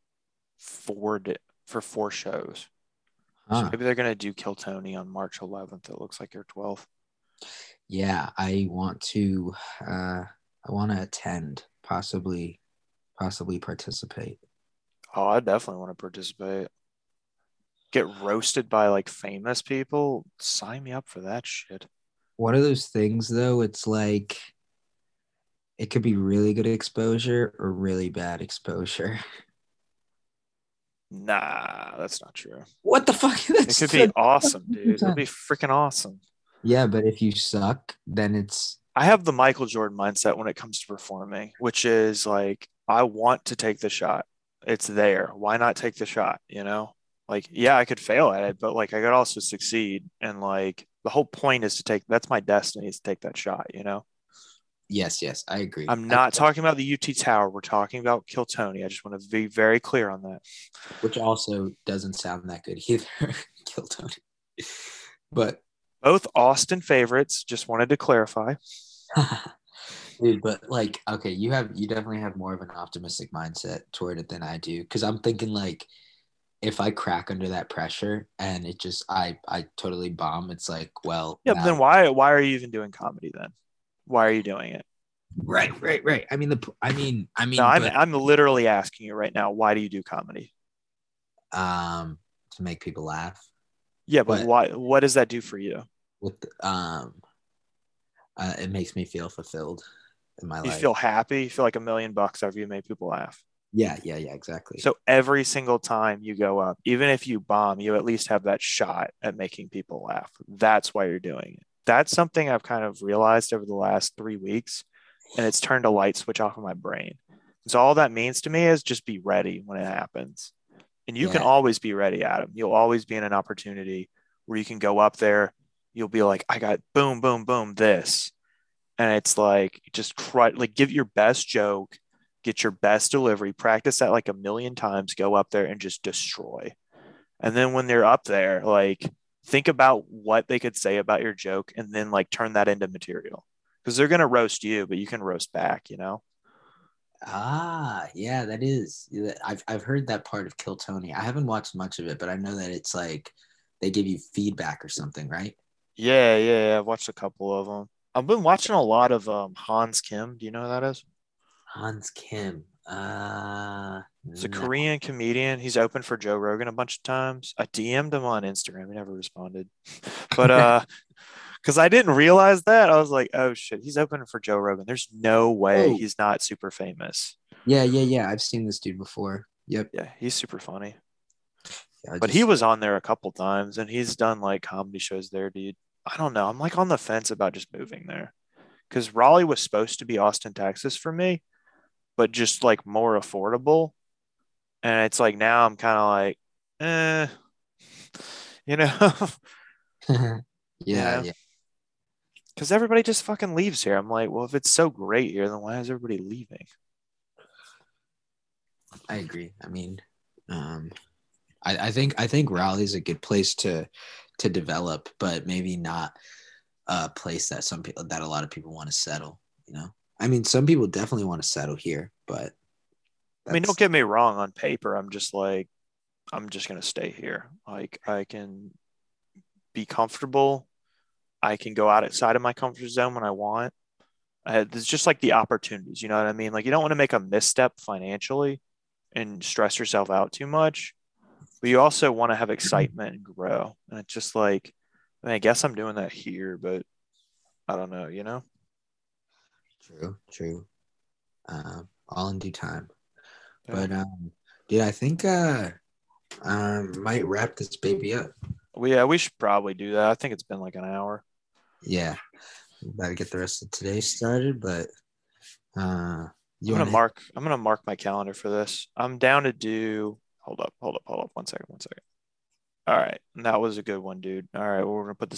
four di- for four shows. So maybe they're gonna do Kill Tony on March 11th. It looks like you're 12th. Yeah, I want to. Uh, I want to attend, possibly, possibly participate. Oh, I definitely want to participate. Get roasted by like famous people. Sign me up for that shit. One of those things, though, it's like it could be really good exposure or really bad exposure. Nah, that's not true. What the fuck? It could be awesome, dude. It'll be freaking awesome. Yeah, but if you suck, then it's I have the Michael Jordan mindset when it comes to performing, which is like, I want to take the shot. It's there. Why not take the shot? You know, like, yeah, I could fail at it, but like, I could also succeed. And like, the whole point is to take that's my destiny is to take that shot, you know? yes, yes, I agree. I'm not talking about the UT Tower. We're talking about Kill Tony. I just want to be very clear on that. which also doesn't sound that good either. Kill Tony, but Both Austin favorites. Just wanted to clarify. dude, but like, okay, you have you definitely have more of an optimistic mindset toward it than I do, because I'm thinking like, if I crack under that pressure and it just I I totally bomb, it's like, well, Yeah, now- then why why are you even doing comedy then? Why are you doing it? right, right, right. I mean the I mean I mean No, I'm but, I'm literally asking you right now. Why do you do comedy? um to make people laugh Yeah, but But- why? What does that do for you? With um, uh, it makes me feel fulfilled in my You life. You feel happy. You feel like a million bucks after you made people laugh. yeah, yeah, yeah, exactly. So every single time you go up, even if you bomb, you at least have that shot at making people laugh. That's why you're doing it. That's something I've kind of realized over the last three weeks, and it's turned a light switch off in my brain. So all that means to me is just be ready when it happens. And you can always be ready, Adam. You'll always be in an opportunity where you can go up there. You'll be like, I got boom, boom, boom, this. And it's like, just cry, like give your best joke, get your best delivery, practice that like a million times, go up there and just destroy. And then when they're up there, like think about what they could say about your joke and then like turn that into material because they're going to roast you, but you can roast back, you know? ah, yeah, that is. I've I've heard that part of Kill Tony. I haven't watched much of it, but I know that it's like they give you feedback or something, right? Yeah, yeah, yeah. I've watched a couple of them. I've been watching a lot of um, Hans Kim. Do you know who that is? Hans Kim. Uh, He's a no. Korean comedian. He's open for Joe Rogan a bunch of times. I DM'd him on Instagram. He never responded. But uh because I didn't realize that, I was like, oh shit, he's open for Joe Rogan. There's no way Oh. he's not super famous. Yeah, yeah, yeah. I've seen this dude before. Yep. Yeah, he's super funny. Yeah, But just- he was on there a couple times and he's done like comedy shows there, dude. I don't know. I'm like on the fence about just moving there. Because Raleigh was supposed to be Austin, Texas for me, but just like more affordable. And it's like now I'm kind of like, eh, you know, yeah, Yeah. yeah. because everybody just fucking leaves here. I'm like, well, if it's so great here, then why is everybody leaving? I agree. I mean, um, I, I think I think Raleigh's a good place to to develop, but maybe not a place that some people that a lot of people want to settle. You know, I mean, some people definitely want to settle here, but I mean, don't get me wrong. On paper, I'm just like, I'm just gonna stay here. Like, I can be comfortable. I can go outside of my comfort zone when I want. I, there's just like the opportunities. You know what I mean? Like, you don't want to make a misstep financially and stress yourself out too much, but you also want to have excitement and grow. And it's just like, I, mean, I guess I'm doing that here, but I don't know. You know? true, true. Um, all in due time. Yeah. But um, dude, I think uh, um, might wrap this baby up. Well, yeah, we should probably do that. I think it's been like an hour. Yeah, got to get the rest of today started, but uh, you I'm gonna mark. I'm gonna mark my calendar for this. I'm down to do. Hold up, hold up, hold up. One second, one second. All right, that was a good one, dude. All right, well, we're gonna put this